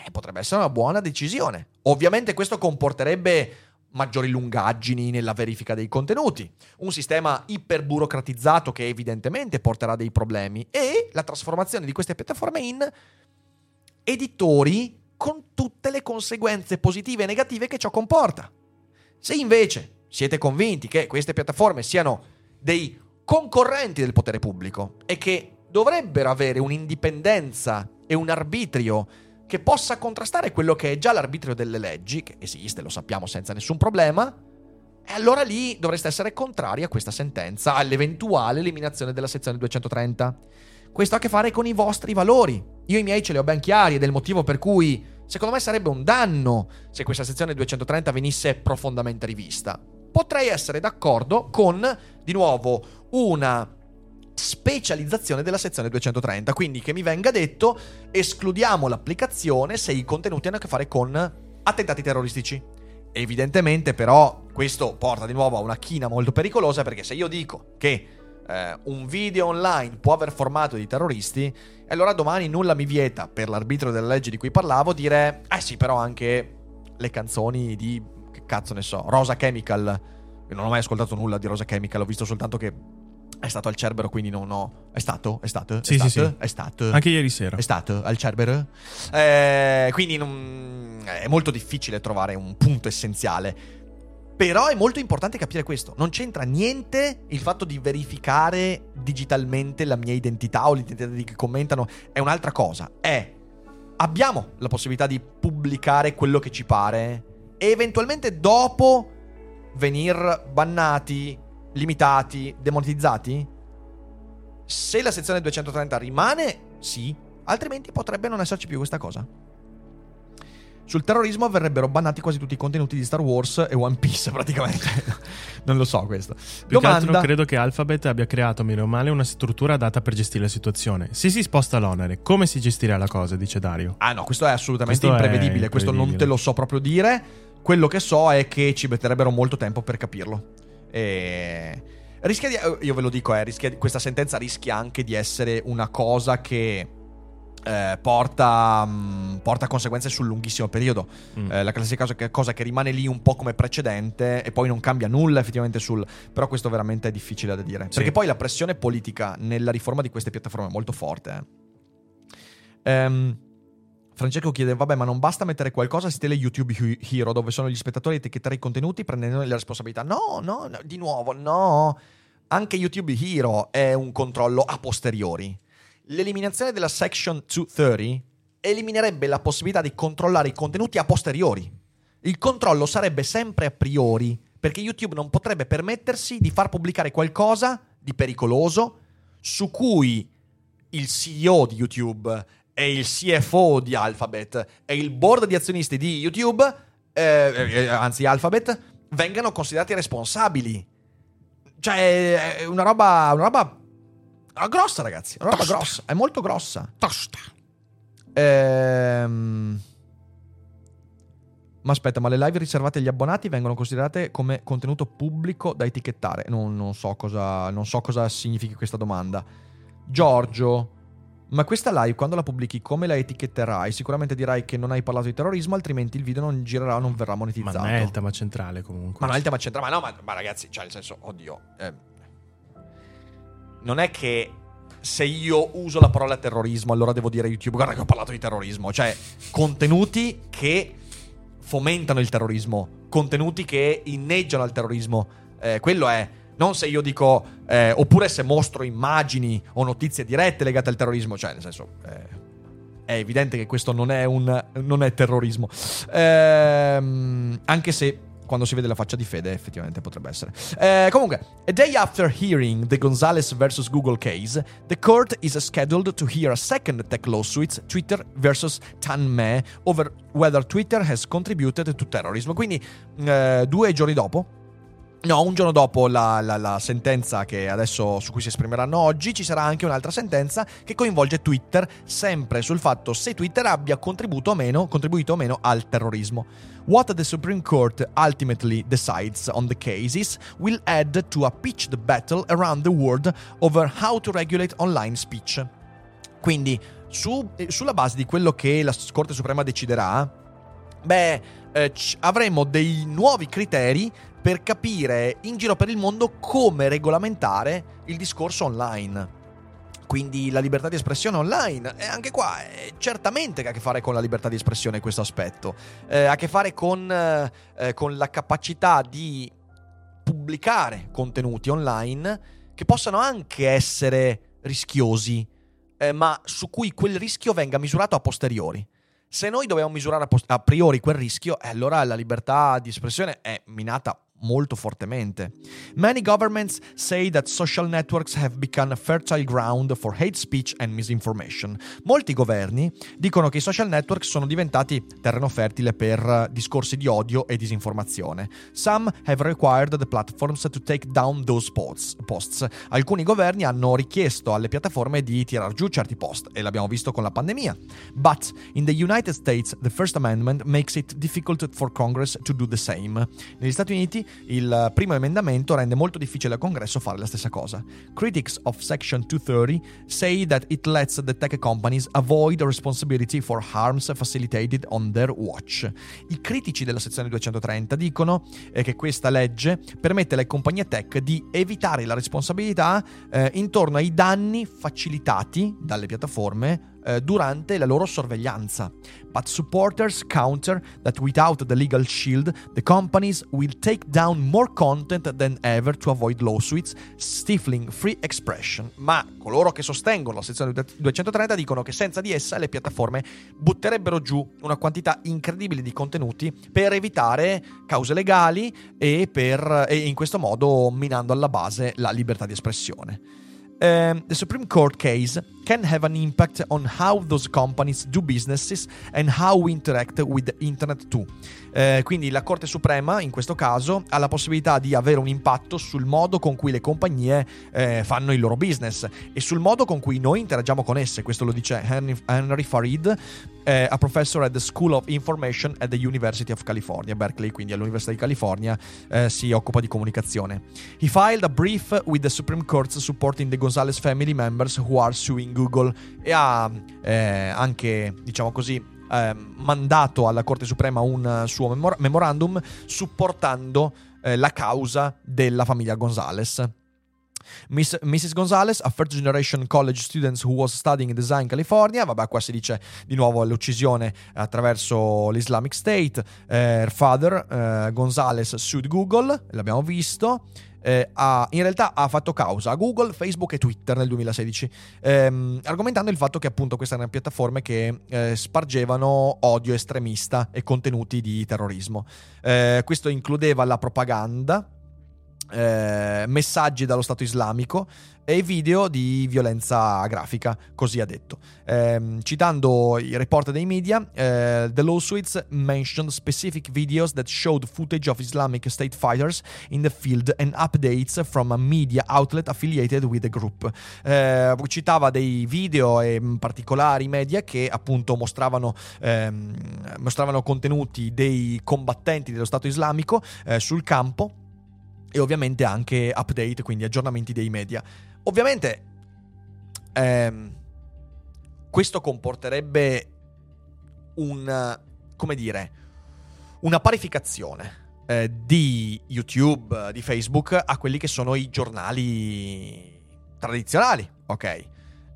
eh, potrebbe essere una buona decisione. Ovviamente questo comporterebbe maggiori lungaggini nella verifica dei contenuti, un sistema iperburocratizzato che evidentemente porterà dei problemi e la trasformazione di queste piattaforme in editori con tutte le conseguenze positive e negative che ciò comporta. Se invece siete convinti che queste piattaforme siano dei concorrenti del potere pubblico e che dovrebbero avere un'indipendenza e un arbitrio che possa contrastare quello che è già l'arbitrio delle leggi, che esiste, lo sappiamo senza nessun problema, e allora lì dovreste essere contrari a questa sentenza, all'eventuale eliminazione della sezione 230. Questo ha a che fare con i vostri valori. Io i miei ce li ho ben chiari ed è il motivo per cui secondo me sarebbe un danno se questa sezione 230 venisse profondamente rivista. Potrei essere d'accordo con, di nuovo, una specializzazione della sezione 230, quindi che mi venga detto escludiamo l'applicazione se i contenuti hanno a che fare con attentati terroristici. Evidentemente però questo porta di nuovo a una china molto pericolosa perché se io dico che eh, un video online può aver formato di terroristi, allora domani nulla mi vieta, per l'arbitro della legge di cui parlavo, dire eh sì però anche le canzoni di, che cazzo ne so, Rosa Chemical. Io non ho mai ascoltato nulla di Rosa Chemical, ho visto soltanto che è stato al Cerbero, quindi non ho... È stato? È stato? È Sì, stato? sì, sì. È stato? Anche ieri sera. È stato al Cerbero? Eh, quindi non- è molto difficile trovare un punto essenziale. Però è molto importante capire questo. Non c'entra niente il fatto di verificare digitalmente la mia identità o l'identità di chi commentano. È un'altra cosa. È abbiamo la possibilità di pubblicare quello che ci pare e eventualmente dopo venir bannati, limitati, demonetizzati? Se la sezione 230 rimane, sì, altrimenti potrebbe non esserci più questa cosa. Sul terrorismo verrebbero bannati quasi tutti i contenuti di Star Wars e One Piece, praticamente. non lo so questo. Più che altro Domanda. credo che Alphabet abbia creato, meno male, una struttura adatta per gestire la situazione. Se si sposta l'onere, come si gestirà la cosa, dice Dario. Ah no, questo è assolutamente Questo è imprevedibile, questo non te imprevedibile. lo so proprio dire. Quello che so è che ci metterebbero molto tempo per capirlo. E... Rischia di... eh, Io ve lo dico, eh, rischia questa sentenza rischia anche di essere una cosa che eh, porta, mm, porta conseguenze sul lunghissimo periodo. Mm. Eh, la classica cosa che, cosa che rimane lì un po' come precedente e poi non cambia nulla effettivamente sul... Però questo veramente è difficile da dire. Sì. Perché poi la pressione politica nella riforma di queste piattaforme è molto forte. eh. Ehm, Francesco chiede, vabbè, ma non basta mettere qualcosa stile YouTube Hero, dove sono gli spettatori a etichettare i contenuti prendendone le responsabilità. No, no, no, di nuovo, no. Anche YouTube Hero è un controllo a posteriori. L'eliminazione della Section 230 eliminerebbe la possibilità di controllare i contenuti a posteriori. Il controllo sarebbe sempre a priori, perché YouTube non potrebbe permettersi di far pubblicare qualcosa di pericoloso su cui il CEO di YouTube e il CFO di Alphabet e il board di azionisti di YouTube, eh, eh, anzi Alphabet, vengano considerati responsabili. Cioè, è una roba, una roba grossa, ragazzi. Roba Tosta. grossa. È molto grossa. Tosta. Ehm... Ma aspetta, ma le live riservate agli abbonati vengono considerate come contenuto pubblico da etichettare? Non, non so, cosa, non so cosa significhi questa domanda. Giorgio, ma questa live quando la pubblichi come la etichetterai? Sicuramente dirai che non hai parlato di terrorismo, altrimenti il video non girerà, non verrà Ma monetizzato. non è il tema centrale comunque. Ma non è il tema centrale, ma no, ma, ma ragazzi, cioè, nel senso, oddio. eh, non è che se io uso la parola terrorismo, allora devo dire a YouTube, guarda che ho parlato di terrorismo. Cioè, contenuti che fomentano il terrorismo, contenuti che inneggiano al terrorismo. Eh, quello è. Non se io dico, eh, oppure se mostro immagini o notizie dirette legate al terrorismo, cioè, nel senso, eh, è evidente che questo non è, un, non è terrorismo. Ehm, anche se quando si vede la faccia di Fede, effettivamente potrebbe essere. Eh, comunque, a day after hearing the Gonzalez vs. Google case, the court is scheduled to hear a second tech lawsuit, Twitter vs. Tan Me, over whether Twitter has contributed to terrorism. Quindi, eh, due giorni dopo. No, un giorno dopo la, la- la sentenza adesso su cui si esprimeranno oggi, ci sarà anche un'altra sentenza che coinvolge Twitter, sempre sul fatto se Twitter abbia contribuito o meno, contribuito o meno al terrorismo. What the Supreme Court ultimately decides on the cases will add to a pitched battle around the world over how to regulate online speech. Quindi, su- eh, sulla base di quello che la Corte Suprema deciderà, beh, eh, avremo dei nuovi criteri per capire in giro per il mondo come regolamentare il discorso online. Quindi la libertà di espressione online, e anche qua eh, certamente che ha a che fare con la libertà di espressione questo aspetto, Eh, ha a che fare con, eh, eh, con la capacità di pubblicare contenuti online che possano anche essere rischiosi, eh, ma su cui quel rischio venga misurato a posteriori. Se noi dobbiamo misurare a, pos- a priori quel rischio, eh, allora la libertà di espressione è minata molto fortemente. Many governments say that social networks have become a fertile ground for hate speech and misinformation. Molti governi dicono che i social network sono diventati terreno fertile per eh, discorsi di odio e disinformazione. Some have required the platforms to take down those posts. Alcuni governi hanno richiesto alle piattaforme di tirar giù certi post e l'abbiamo visto con la pandemia. But in the United States the First Amendment makes it difficult for Congress to do the same. Negli Stati Uniti il primo emendamento rende molto difficile al Congresso fare la stessa cosa. Critics of Section 230 say that it lets the tech companies avoid responsibility for harms facilitated on their watch. I critici della sezione 230 dicono eh, che questa legge permette alle compagnie tech di evitare la responsabilità eh, intorno ai danni facilitati dalle piattaforme eh, durante la loro sorveglianza. But supporters counter that without the legal shield, the companies will take down more content than ever to avoid lawsuits, stifling free expression. Ma coloro che sostengono la sezione 230 dicono che senza di essa le piattaforme butterebbero giù una quantità incredibile di contenuti per evitare cause legali e, per, e in questo modo minando alla base la libertà di espressione. Um, the Supreme Court case can have an impact on how those companies do businesses and how we interact with the internet too. Eh, quindi la Corte Suprema, in questo caso, ha la possibilità di avere un impatto sul modo con cui le compagnie eh, fanno il loro business e sul modo con cui noi interagiamo con esse. Questo lo dice Henry, Henry Farid, eh, a professor at the School of Information at the University of California, Berkeley, quindi all'Università di California, eh, si occupa di comunicazione. He filed a brief with the Supreme Court supporting the Gonzalez family members who are suing Google e ha eh, anche, diciamo così, eh, mandato alla Corte Suprema un suo memor- memorandum supportando eh, la causa della famiglia Gonzalez. Miss, Mrs. Gonzalez, a first generation college student who was studying design in California. Vabbè, qua si dice di nuovo l'uccisione attraverso l'Islamic State. Eh, her father, eh, Gonzalez, sued Google, l'abbiamo visto. Eh, ha, in realtà ha fatto causa a Google, Facebook e Twitter nel 2016, ehm, argomentando il fatto che appunto queste erano piattaforme che eh, spargevano odio estremista e contenuti di terrorismo. Eh, questo includeva la propaganda eh, messaggi dallo Stato islamico e video di violenza grafica, così ha detto. Eh, citando i report dei media, eh, the lawsuits mentioned specific videos that showed footage of Islamic State fighters in the field and updates from a media outlet affiliated with the group. Eh, citava dei video e particolari media che appunto mostravano, ehm, mostravano contenuti dei combattenti dello Stato islamico eh, sul campo e ovviamente anche update, quindi aggiornamenti dei media. Ovviamente ehm, questo comporterebbe un, come dire, una parificazione eh, di YouTube, di Facebook a quelli che sono i giornali tradizionali, ok?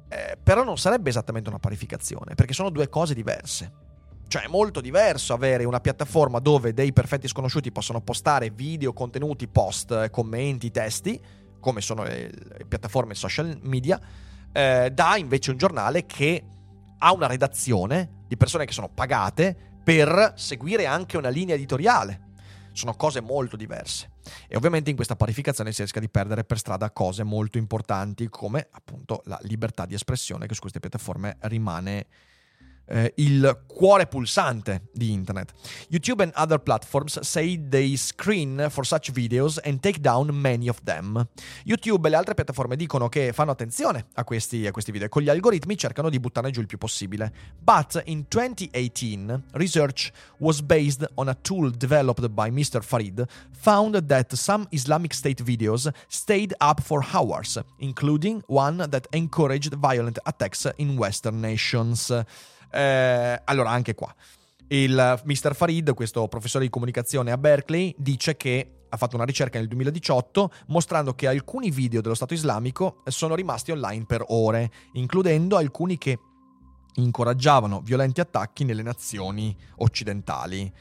Eh, però non sarebbe esattamente una parificazione, perché sono due cose diverse. Cioè è molto diverso avere una piattaforma dove dei perfetti sconosciuti possono postare video, contenuti, post, commenti, testi, come sono le, le piattaforme social media, eh, da invece un giornale che ha una redazione di persone che sono pagate per seguire anche una linea editoriale. Sono cose molto diverse. E ovviamente in questa parificazione si rischia di perdere per strada cose molto importanti come appunto la libertà di espressione che su queste piattaforme rimane eh, il cuore pulsante di internet. YouTube and other platforms say they screen for such videos and take down many of them. YouTube e le altre piattaforme dicono che fanno attenzione a questi, a questi video e con gli algoritmi cercano di buttarne giù il più possibile. But in 2018, research was based on a tool developed by Mr. Farid found that some Islamic State videos stayed up for hours, including one that encouraged violent attacks in Western nations. Eh, allora, anche qua. Il Mr. Farid, questo professore di comunicazione a Berkeley, dice che ha fatto una ricerca nel 2018 mostrando che alcuni video dello Stato islamico sono rimasti online per ore, includendo alcuni che incoraggiavano violenti attacchi nelle nazioni occidentali.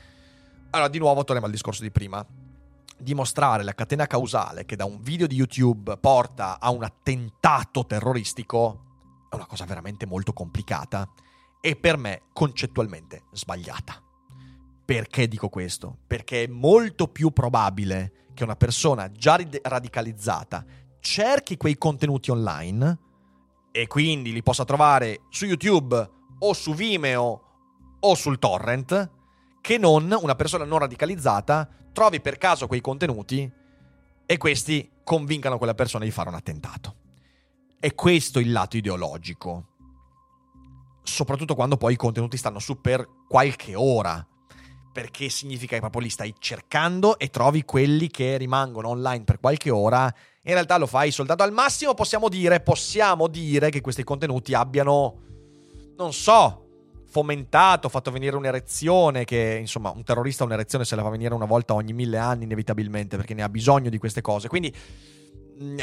Allora, di nuovo torniamo al discorso di prima. Dimostrare la catena causale che da un video di YouTube porta a un attentato terroristico è una cosa veramente molto complicata e per me concettualmente sbagliata. Perché dico questo? Perché è molto più probabile che una persona già radicalizzata cerchi quei contenuti online e quindi li possa trovare su YouTube o su Vimeo o sul torrent che non una persona non radicalizzata trovi per caso quei contenuti e questi convincano quella persona di fare un attentato. È questo il lato ideologico soprattutto quando poi i contenuti stanno su per qualche ora. Perché significa che proprio li stai cercando e trovi quelli che rimangono online per qualche ora. In realtà lo fai soltanto al massimo. Possiamo dire, possiamo dire che questi contenuti abbiano, non so, fomentato, fatto venire un'erezione. Che insomma, un terrorista un'erezione se la fa venire una volta ogni mille anni, inevitabilmente, perché ne ha bisogno di queste cose. Quindi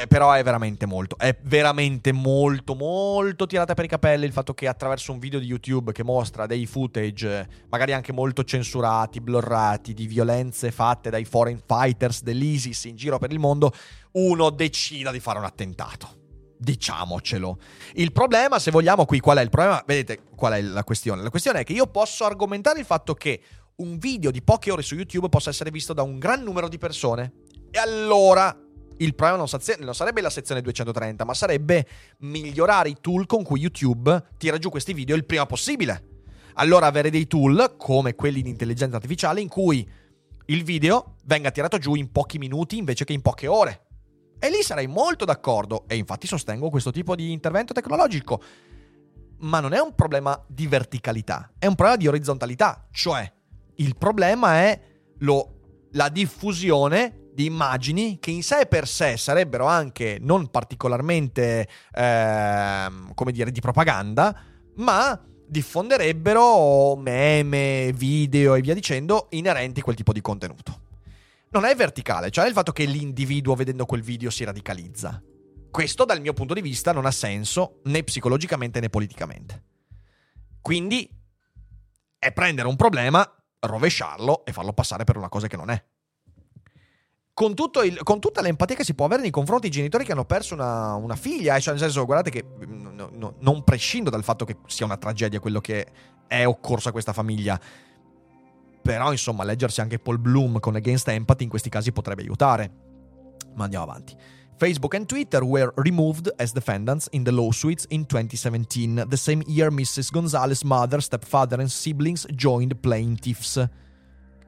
però è veramente molto, è veramente molto, molto tirata per i capelli il fatto che attraverso un video di YouTube che mostra dei footage, magari anche molto censurati, blurrati, di violenze fatte dai foreign fighters dell'ISIS in giro per il mondo, uno decida di fare un attentato. Diciamocelo. Il problema, se vogliamo, qui qual è il problema? Vedete qual è la questione? La questione è che io posso argomentare il fatto che un video di poche ore su YouTube possa essere visto da un gran numero di persone. E allora il problema non, sazia- non, sarebbe la sezione 230, ma sarebbe migliorare i tool con cui YouTube tira giù questi video il prima possibile. Allora avere dei tool come quelli di intelligenza artificiale in cui il video venga tirato giù in pochi minuti invece che in poche ore. E lì sarei molto d'accordo e infatti sostengo questo tipo di intervento tecnologico. Ma non è un problema di verticalità, è un problema di orizzontalità, cioè il problema è lo, la diffusione di immagini che in sé per sé sarebbero anche non particolarmente, eh, come dire, di propaganda, ma diffonderebbero meme, video e via dicendo inerenti a quel tipo di contenuto. Non è verticale, cioè il fatto che l'individuo vedendo quel video si radicalizza. Questo dal mio punto di vista non ha senso né psicologicamente né politicamente. Quindi è prendere un problema, rovesciarlo e farlo passare per una cosa che non è con, il, con, tutta l'empatia che si può avere nei confronti dei genitori che hanno perso una, una figlia, eh, cioè nel senso, guardate che no, no, non prescindo dal fatto che sia una tragedia quello che è occorso a questa famiglia, però insomma leggersi anche Paul Bloom con Against Empathy in questi casi potrebbe aiutare. Ma andiamo avanti. Facebook and Twitter were removed as defendants in the lawsuits in 2017. The same year, Mrs. Gonzalez' mother, stepfather, and siblings joined plaintiffs.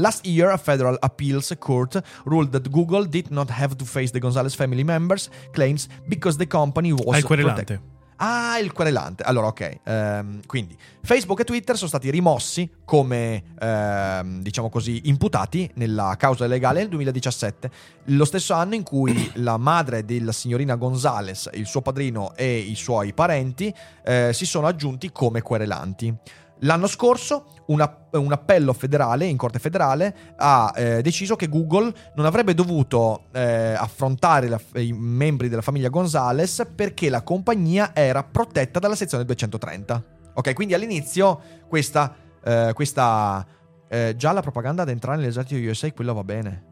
Last year, a federal appeals court ruled that Google did not have to face the Gonzalez family members' claims because the company was Ah, il querelante. protect- Ah, il querelante. Allora, ok. Ehm, quindi Facebook e Twitter sono stati rimossi come, ehm, diciamo così, imputati nella causa legale nel 2017, lo stesso anno in cui la madre della signorina Gonzalez, il suo padrino e i suoi parenti eh, si sono aggiunti come querelanti. L'anno scorso un, app- un appello federale in Corte federale ha eh, deciso che Google non avrebbe dovuto eh, affrontare la- i membri della famiglia Gonzales perché la compagnia era protetta dalla sezione 230. Ok, quindi all'inizio questa, eh, questa eh, già la propaganda ad entrare nell'esercito USA, quello va bene.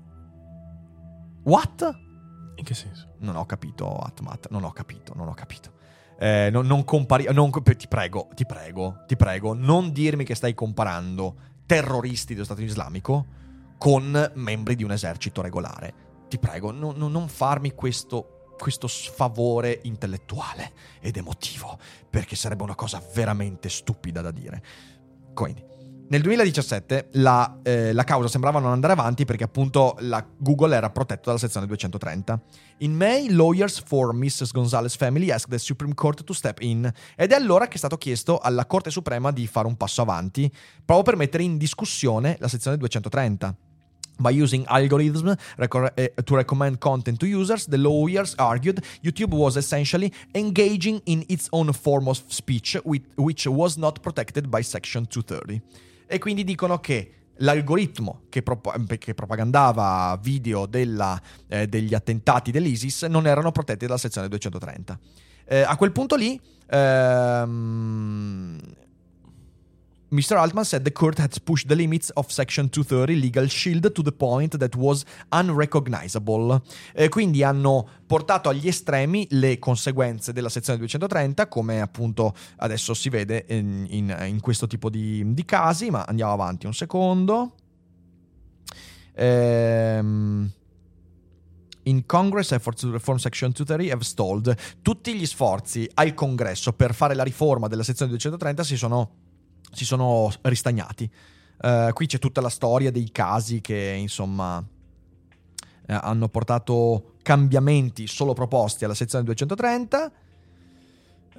What? In che senso? Non ho capito, Atmat, non ho capito, non ho capito. Eh, non, non compari- non co- ti prego, ti prego, ti prego, non dirmi che stai comparando terroristi dello Stato islamico con membri di un esercito regolare. Ti prego, non- non- non farmi questo, questo sfavore intellettuale ed emotivo, perché sarebbe una cosa veramente stupida da dire. Quindi, nel 2017 la, eh, la causa sembrava non andare avanti perché appunto Google era protetto dalla sezione 230. In May, lawyers for Mrs. Gonzalez family asked the Supreme Court to step in ed è allora che è stato chiesto alla Corte Suprema di fare un passo avanti proprio per mettere in discussione la sezione 230. By using algorithms eh, to recommend content to users, the lawyers argued YouTube was essentially engaging in its own form of speech, which was not protected by Section 230. E quindi dicono che l'algoritmo che, propo- che propagandava video della, eh, degli attentati dell'ISIS non erano protetti dalla sezione 230. Eh, a quel punto lì, ehm, Mr. Altman said the court had pushed the limits of Section 230 legal shield to the point that was unrecognizable. Eh, quindi hanno portato agli estremi le conseguenze della sezione 230, come appunto adesso si vede in, in- in questo tipo di, di casi, ma andiamo avanti un secondo. Ehm. In Congress, efforts to reform Section 230 have stalled. Tutti gli sforzi al Congresso per fare la riforma della sezione 230 si sono, si sono ristagnati. Eh, qui c'è tutta la storia dei casi che, insomma, eh, hanno portato cambiamenti solo proposti alla sezione 230.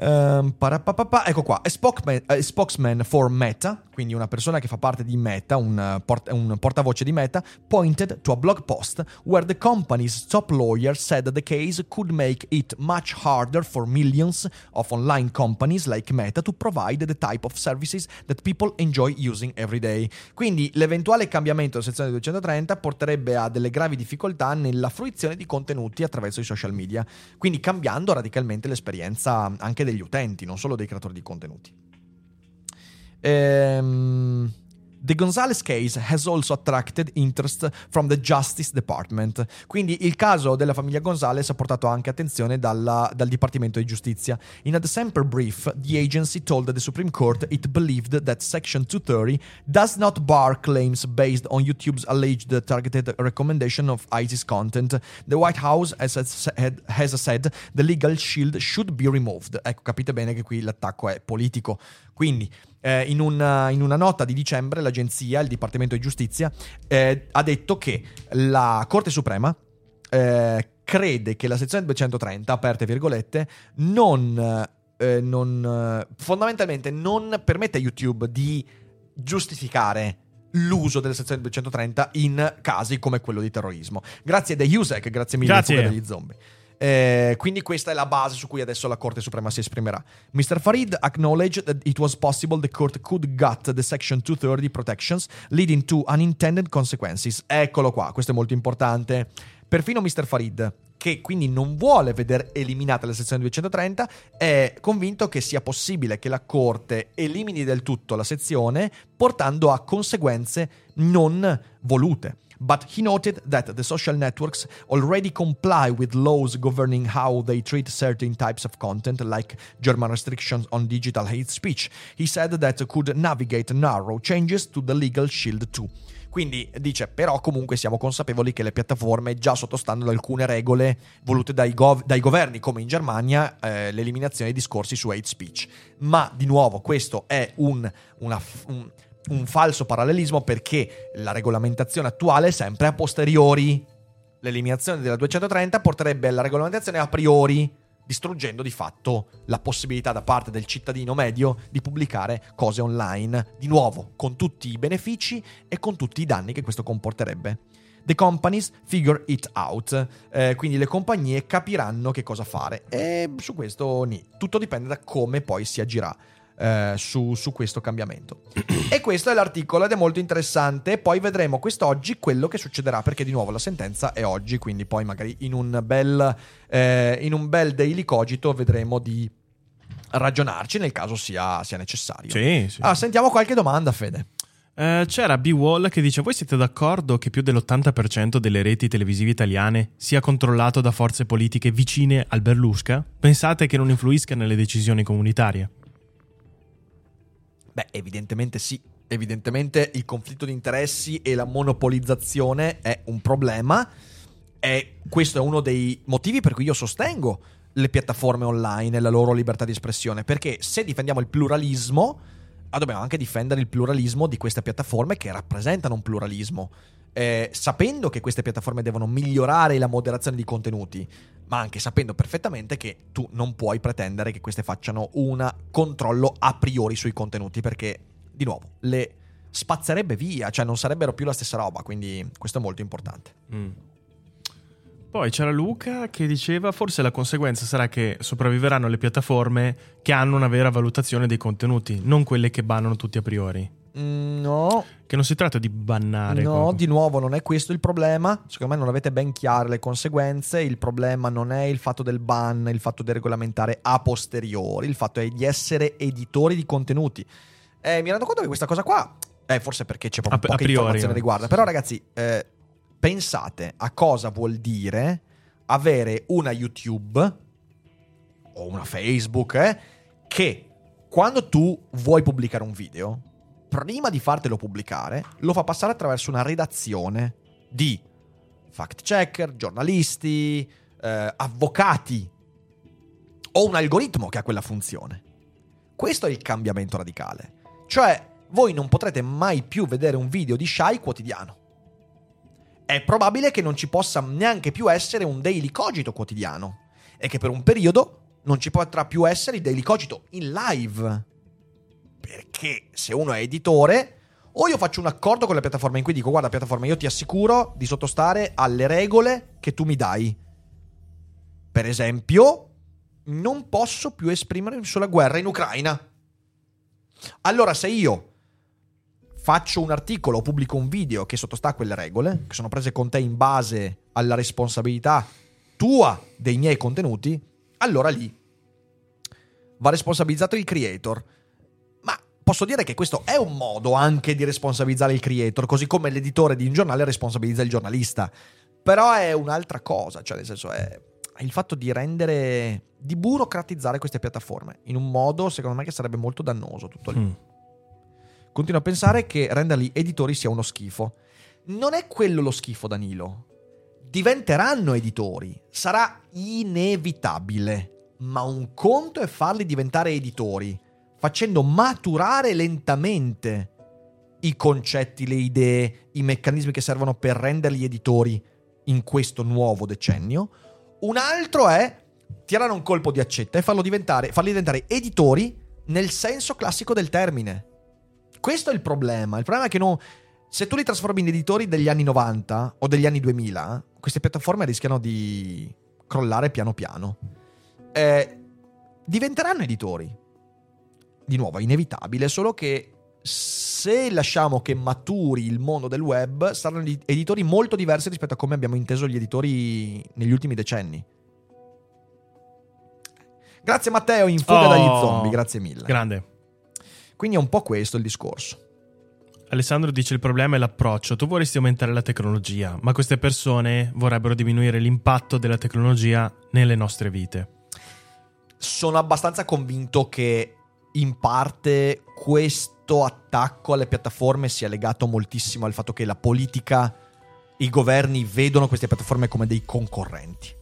Ehm, parapapapa, ecco qua, a spokesman, spokesman for Meta, quindi una persona che fa parte di Meta, un, eh, port- un portavoce di Meta, pointed to a blog post where the company's top lawyer said the case could make it much harder for millions of online companies like Meta to provide the type of services that people enjoy using every day. Quindi l'eventuale cambiamento della sezione 230 porterebbe a delle gravi difficoltà nella fruizione di contenuti attraverso i social media, quindi cambiando radicalmente l'esperienza anche degli utenti, non solo dei creatori di contenuti. Ehm, The Gonzales case has also attracted interest from the Justice Department. Quindi il caso della famiglia Gonzales ha portato anche attenzione dalla- dal Dipartimento di Giustizia. In a December brief, the agency told the Supreme Court it believed that Section 230 does not bar claims based on YouTube's alleged targeted recommendation of ISIS content. The White House has, has said the legal shield should be removed. Ecco, capite bene che qui l'attacco è politico. Quindi, eh, in, una, in una nota di dicembre, l'agenzia, il Dipartimento di Giustizia, eh, ha detto che la Corte Suprema eh, crede che la sezione 230, aperte virgolette, non, eh, non, fondamentalmente non permette a YouTube di giustificare l'uso della sezione 230 in casi come quello di terrorismo. Grazie a Usec, grazie mille Grazie. degli zombie. Eh, quindi questa è la base su cui adesso la Corte Suprema si esprimerà. Mr. Farid acknowledged that it was possible the court could gut the Section 230 protections, leading to unintended consequences. Eccolo qua, questo è molto importante. Perfino Mr. Farid, che quindi non vuole vedere eliminata la sezione 230, è convinto che sia possibile che la Corte elimini del tutto la sezione portando a conseguenze non volute. But he noted that the social networks already comply with laws governing how they treat certain types of content, like German restrictions on digital hate speech. He said that could navigate narrow changes to the legal shield too. Quindi dice, però comunque siamo consapevoli che le piattaforme già sottostanno ad alcune regole volute dai, gov- dai governi, come in Germania eh, l'eliminazione dei discorsi su hate speech. Ma di nuovo questo è un, una, un, un falso parallelismo perché la regolamentazione attuale è sempre a posteriori. L'eliminazione della 230 porterebbe alla regolamentazione a priori distruggendo di fatto la possibilità da parte del cittadino medio di pubblicare cose online, di nuovo, con tutti i benefici e con tutti i danni che questo comporterebbe. The companies figure it out, eh, quindi le compagnie capiranno che cosa fare e su questo ni. Tutto dipende da come poi si agirà eh, su, su, questo cambiamento. e questo è l'articolo ed è molto interessante. Poi vedremo quest'oggi quello che succederà, perché di nuovo la sentenza è oggi, quindi poi magari in un bel, eh, in un bel daily cogito vedremo di ragionarci nel caso sia, sia necessario. Sì, sì. Ah, sentiamo qualche domanda, Fede. Uh, c'era B-Wall che dice: Voi siete d'accordo che più dell'80% delle reti televisive italiane sia controllato da forze politiche vicine al Berlusca? Pensate che non influisca nelle decisioni comunitarie? Beh, evidentemente sì. Evidentemente il conflitto di interessi e la monopolizzazione è un problema. E questo è uno dei motivi per cui io sostengo le piattaforme online e la loro libertà di espressione. Perché se difendiamo il pluralismo, ah, dobbiamo anche difendere il pluralismo di queste piattaforme che rappresentano un pluralismo. Eh, sapendo che queste piattaforme devono migliorare la moderazione di contenuti, ma anche sapendo perfettamente che tu non puoi pretendere che queste facciano un controllo a priori sui contenuti, perché, di nuovo, le spazzerebbe via, cioè non sarebbero più la stessa roba, quindi questo è molto importante. Mm. Poi c'era Luca che diceva forse la conseguenza sarà che sopravviveranno le piattaforme che hanno una vera valutazione dei contenuti, non quelle che bannano tutti a priori. Mm, no. Che non si tratta di bannare. No, qualcosa. di nuovo non è questo il problema. Secondo me non avete ben chiare le conseguenze. Il problema non è il fatto del ban, il fatto di regolamentare a posteriori, il fatto è di essere editori di contenuti. Eh, mi rendo conto che questa cosa qua, eh, forse perché c'è proprio a, poca a priori, informazione riguardo. Però ragazzi, eh, pensate a cosa vuol dire avere una YouTube o una Facebook eh, che quando tu vuoi pubblicare un video prima di fartelo pubblicare, lo fa passare attraverso una redazione di fact checker, giornalisti, eh, avvocati o un algoritmo che ha quella funzione. Questo è il cambiamento radicale. Cioè, voi non potrete mai più vedere un video di Shai quotidiano. È probabile che non ci possa neanche più essere un daily cogito quotidiano e che per un periodo non ci potrà più essere il daily cogito in live. Perché se uno è editore, o io faccio un accordo con la piattaforma in cui dico, guarda piattaforma, io ti assicuro di sottostare alle regole che tu mi dai. Per esempio, non posso più esprimermi sulla guerra in Ucraina. Allora, se io faccio un articolo o pubblico un video che sottostà a quelle regole, che sono prese con te in base alla responsabilità tua dei miei contenuti, allora lì va responsabilizzato il creator posso dire che questo è un modo anche di responsabilizzare il creator, così come l'editore di un giornale responsabilizza il giornalista. Però è un'altra cosa, cioè nel senso è il fatto di rendere, di burocratizzare queste piattaforme in un modo secondo me che sarebbe molto dannoso tutto lì. Mm. Continuo a pensare che renderli editori sia uno schifo. Non è quello lo schifo, Danilo. Diventeranno editori, sarà inevitabile. Ma un conto è farli diventare editori facendo maturare lentamente i concetti, le idee, i meccanismi che servono per renderli editori in questo nuovo decennio. Un altro è tirare un colpo di accetta e farlo diventare, farli diventare editori nel senso classico del termine. Questo è il problema. Il problema è che non, se tu li trasformi in editori degli anni 90 o degli anni 2000, queste piattaforme rischiano di crollare piano piano. Eh, diventeranno editori di nuovo è inevitabile, solo che se lasciamo che maturi il mondo del web, saranno edi- editori molto diversi rispetto a come abbiamo inteso gli editori negli ultimi decenni. Grazie Matteo, in fuga Oh, dagli zombie, grazie mille. Grande. Quindi è un po' questo il discorso. Alessandro dice il problema è l'approccio. Tu vorresti aumentare la tecnologia, ma queste persone vorrebbero diminuire l'impatto della tecnologia nelle nostre vite. Sono abbastanza convinto che in parte questo attacco alle piattaforme sia legato moltissimo al fatto che la politica, i governi vedono queste piattaforme come dei concorrenti.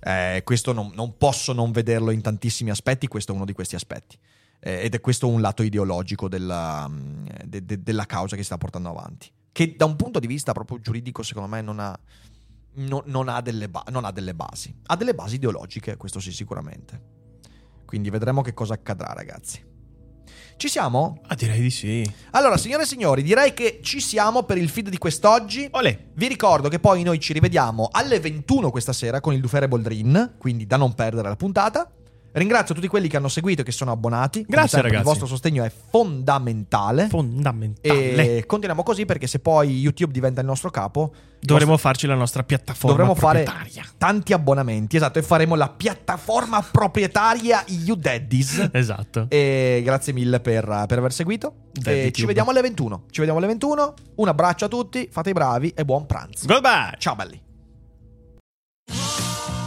Eh, questo non, non posso non vederlo in tantissimi aspetti, questo è uno di questi aspetti. Eh, ed è questo un lato ideologico della, mm, de- de- della causa che si sta portando avanti. Che da un punto di vista proprio giuridico, secondo me, non ha, no- non ha delle ba- non ha delle basi. Ha delle basi ideologiche, questo sì, sicuramente. Quindi vedremo che cosa accadrà, ragazzi. Ci siamo? Ah, direi di sì. Allora, signore e signori, direi che ci siamo per il feed di quest'oggi. Olè. Vi ricordo che poi noi ci rivediamo alle 21 questa sera con il Dufere Boldrin, quindi da non perdere la puntata. Ringrazio tutti quelli che hanno seguito e che sono abbonati. Grazie, sempre, ragazzi. Il vostro sostegno è fondamentale. Fondamentale. e continuiamo così perché se poi YouTube diventa il nostro capo, Dovremmo farci la nostra piattaforma dovremo fare tanti abbonamenti. Esatto, e faremo la piattaforma proprietaria YouDaddies. Esatto. E grazie mille per, per aver seguito. Daddy E ci vediamo alle 21. Ci vediamo alle 21. Un abbraccio a tutti, fate i bravi e buon pranzo. Goodbye. Ciao belli.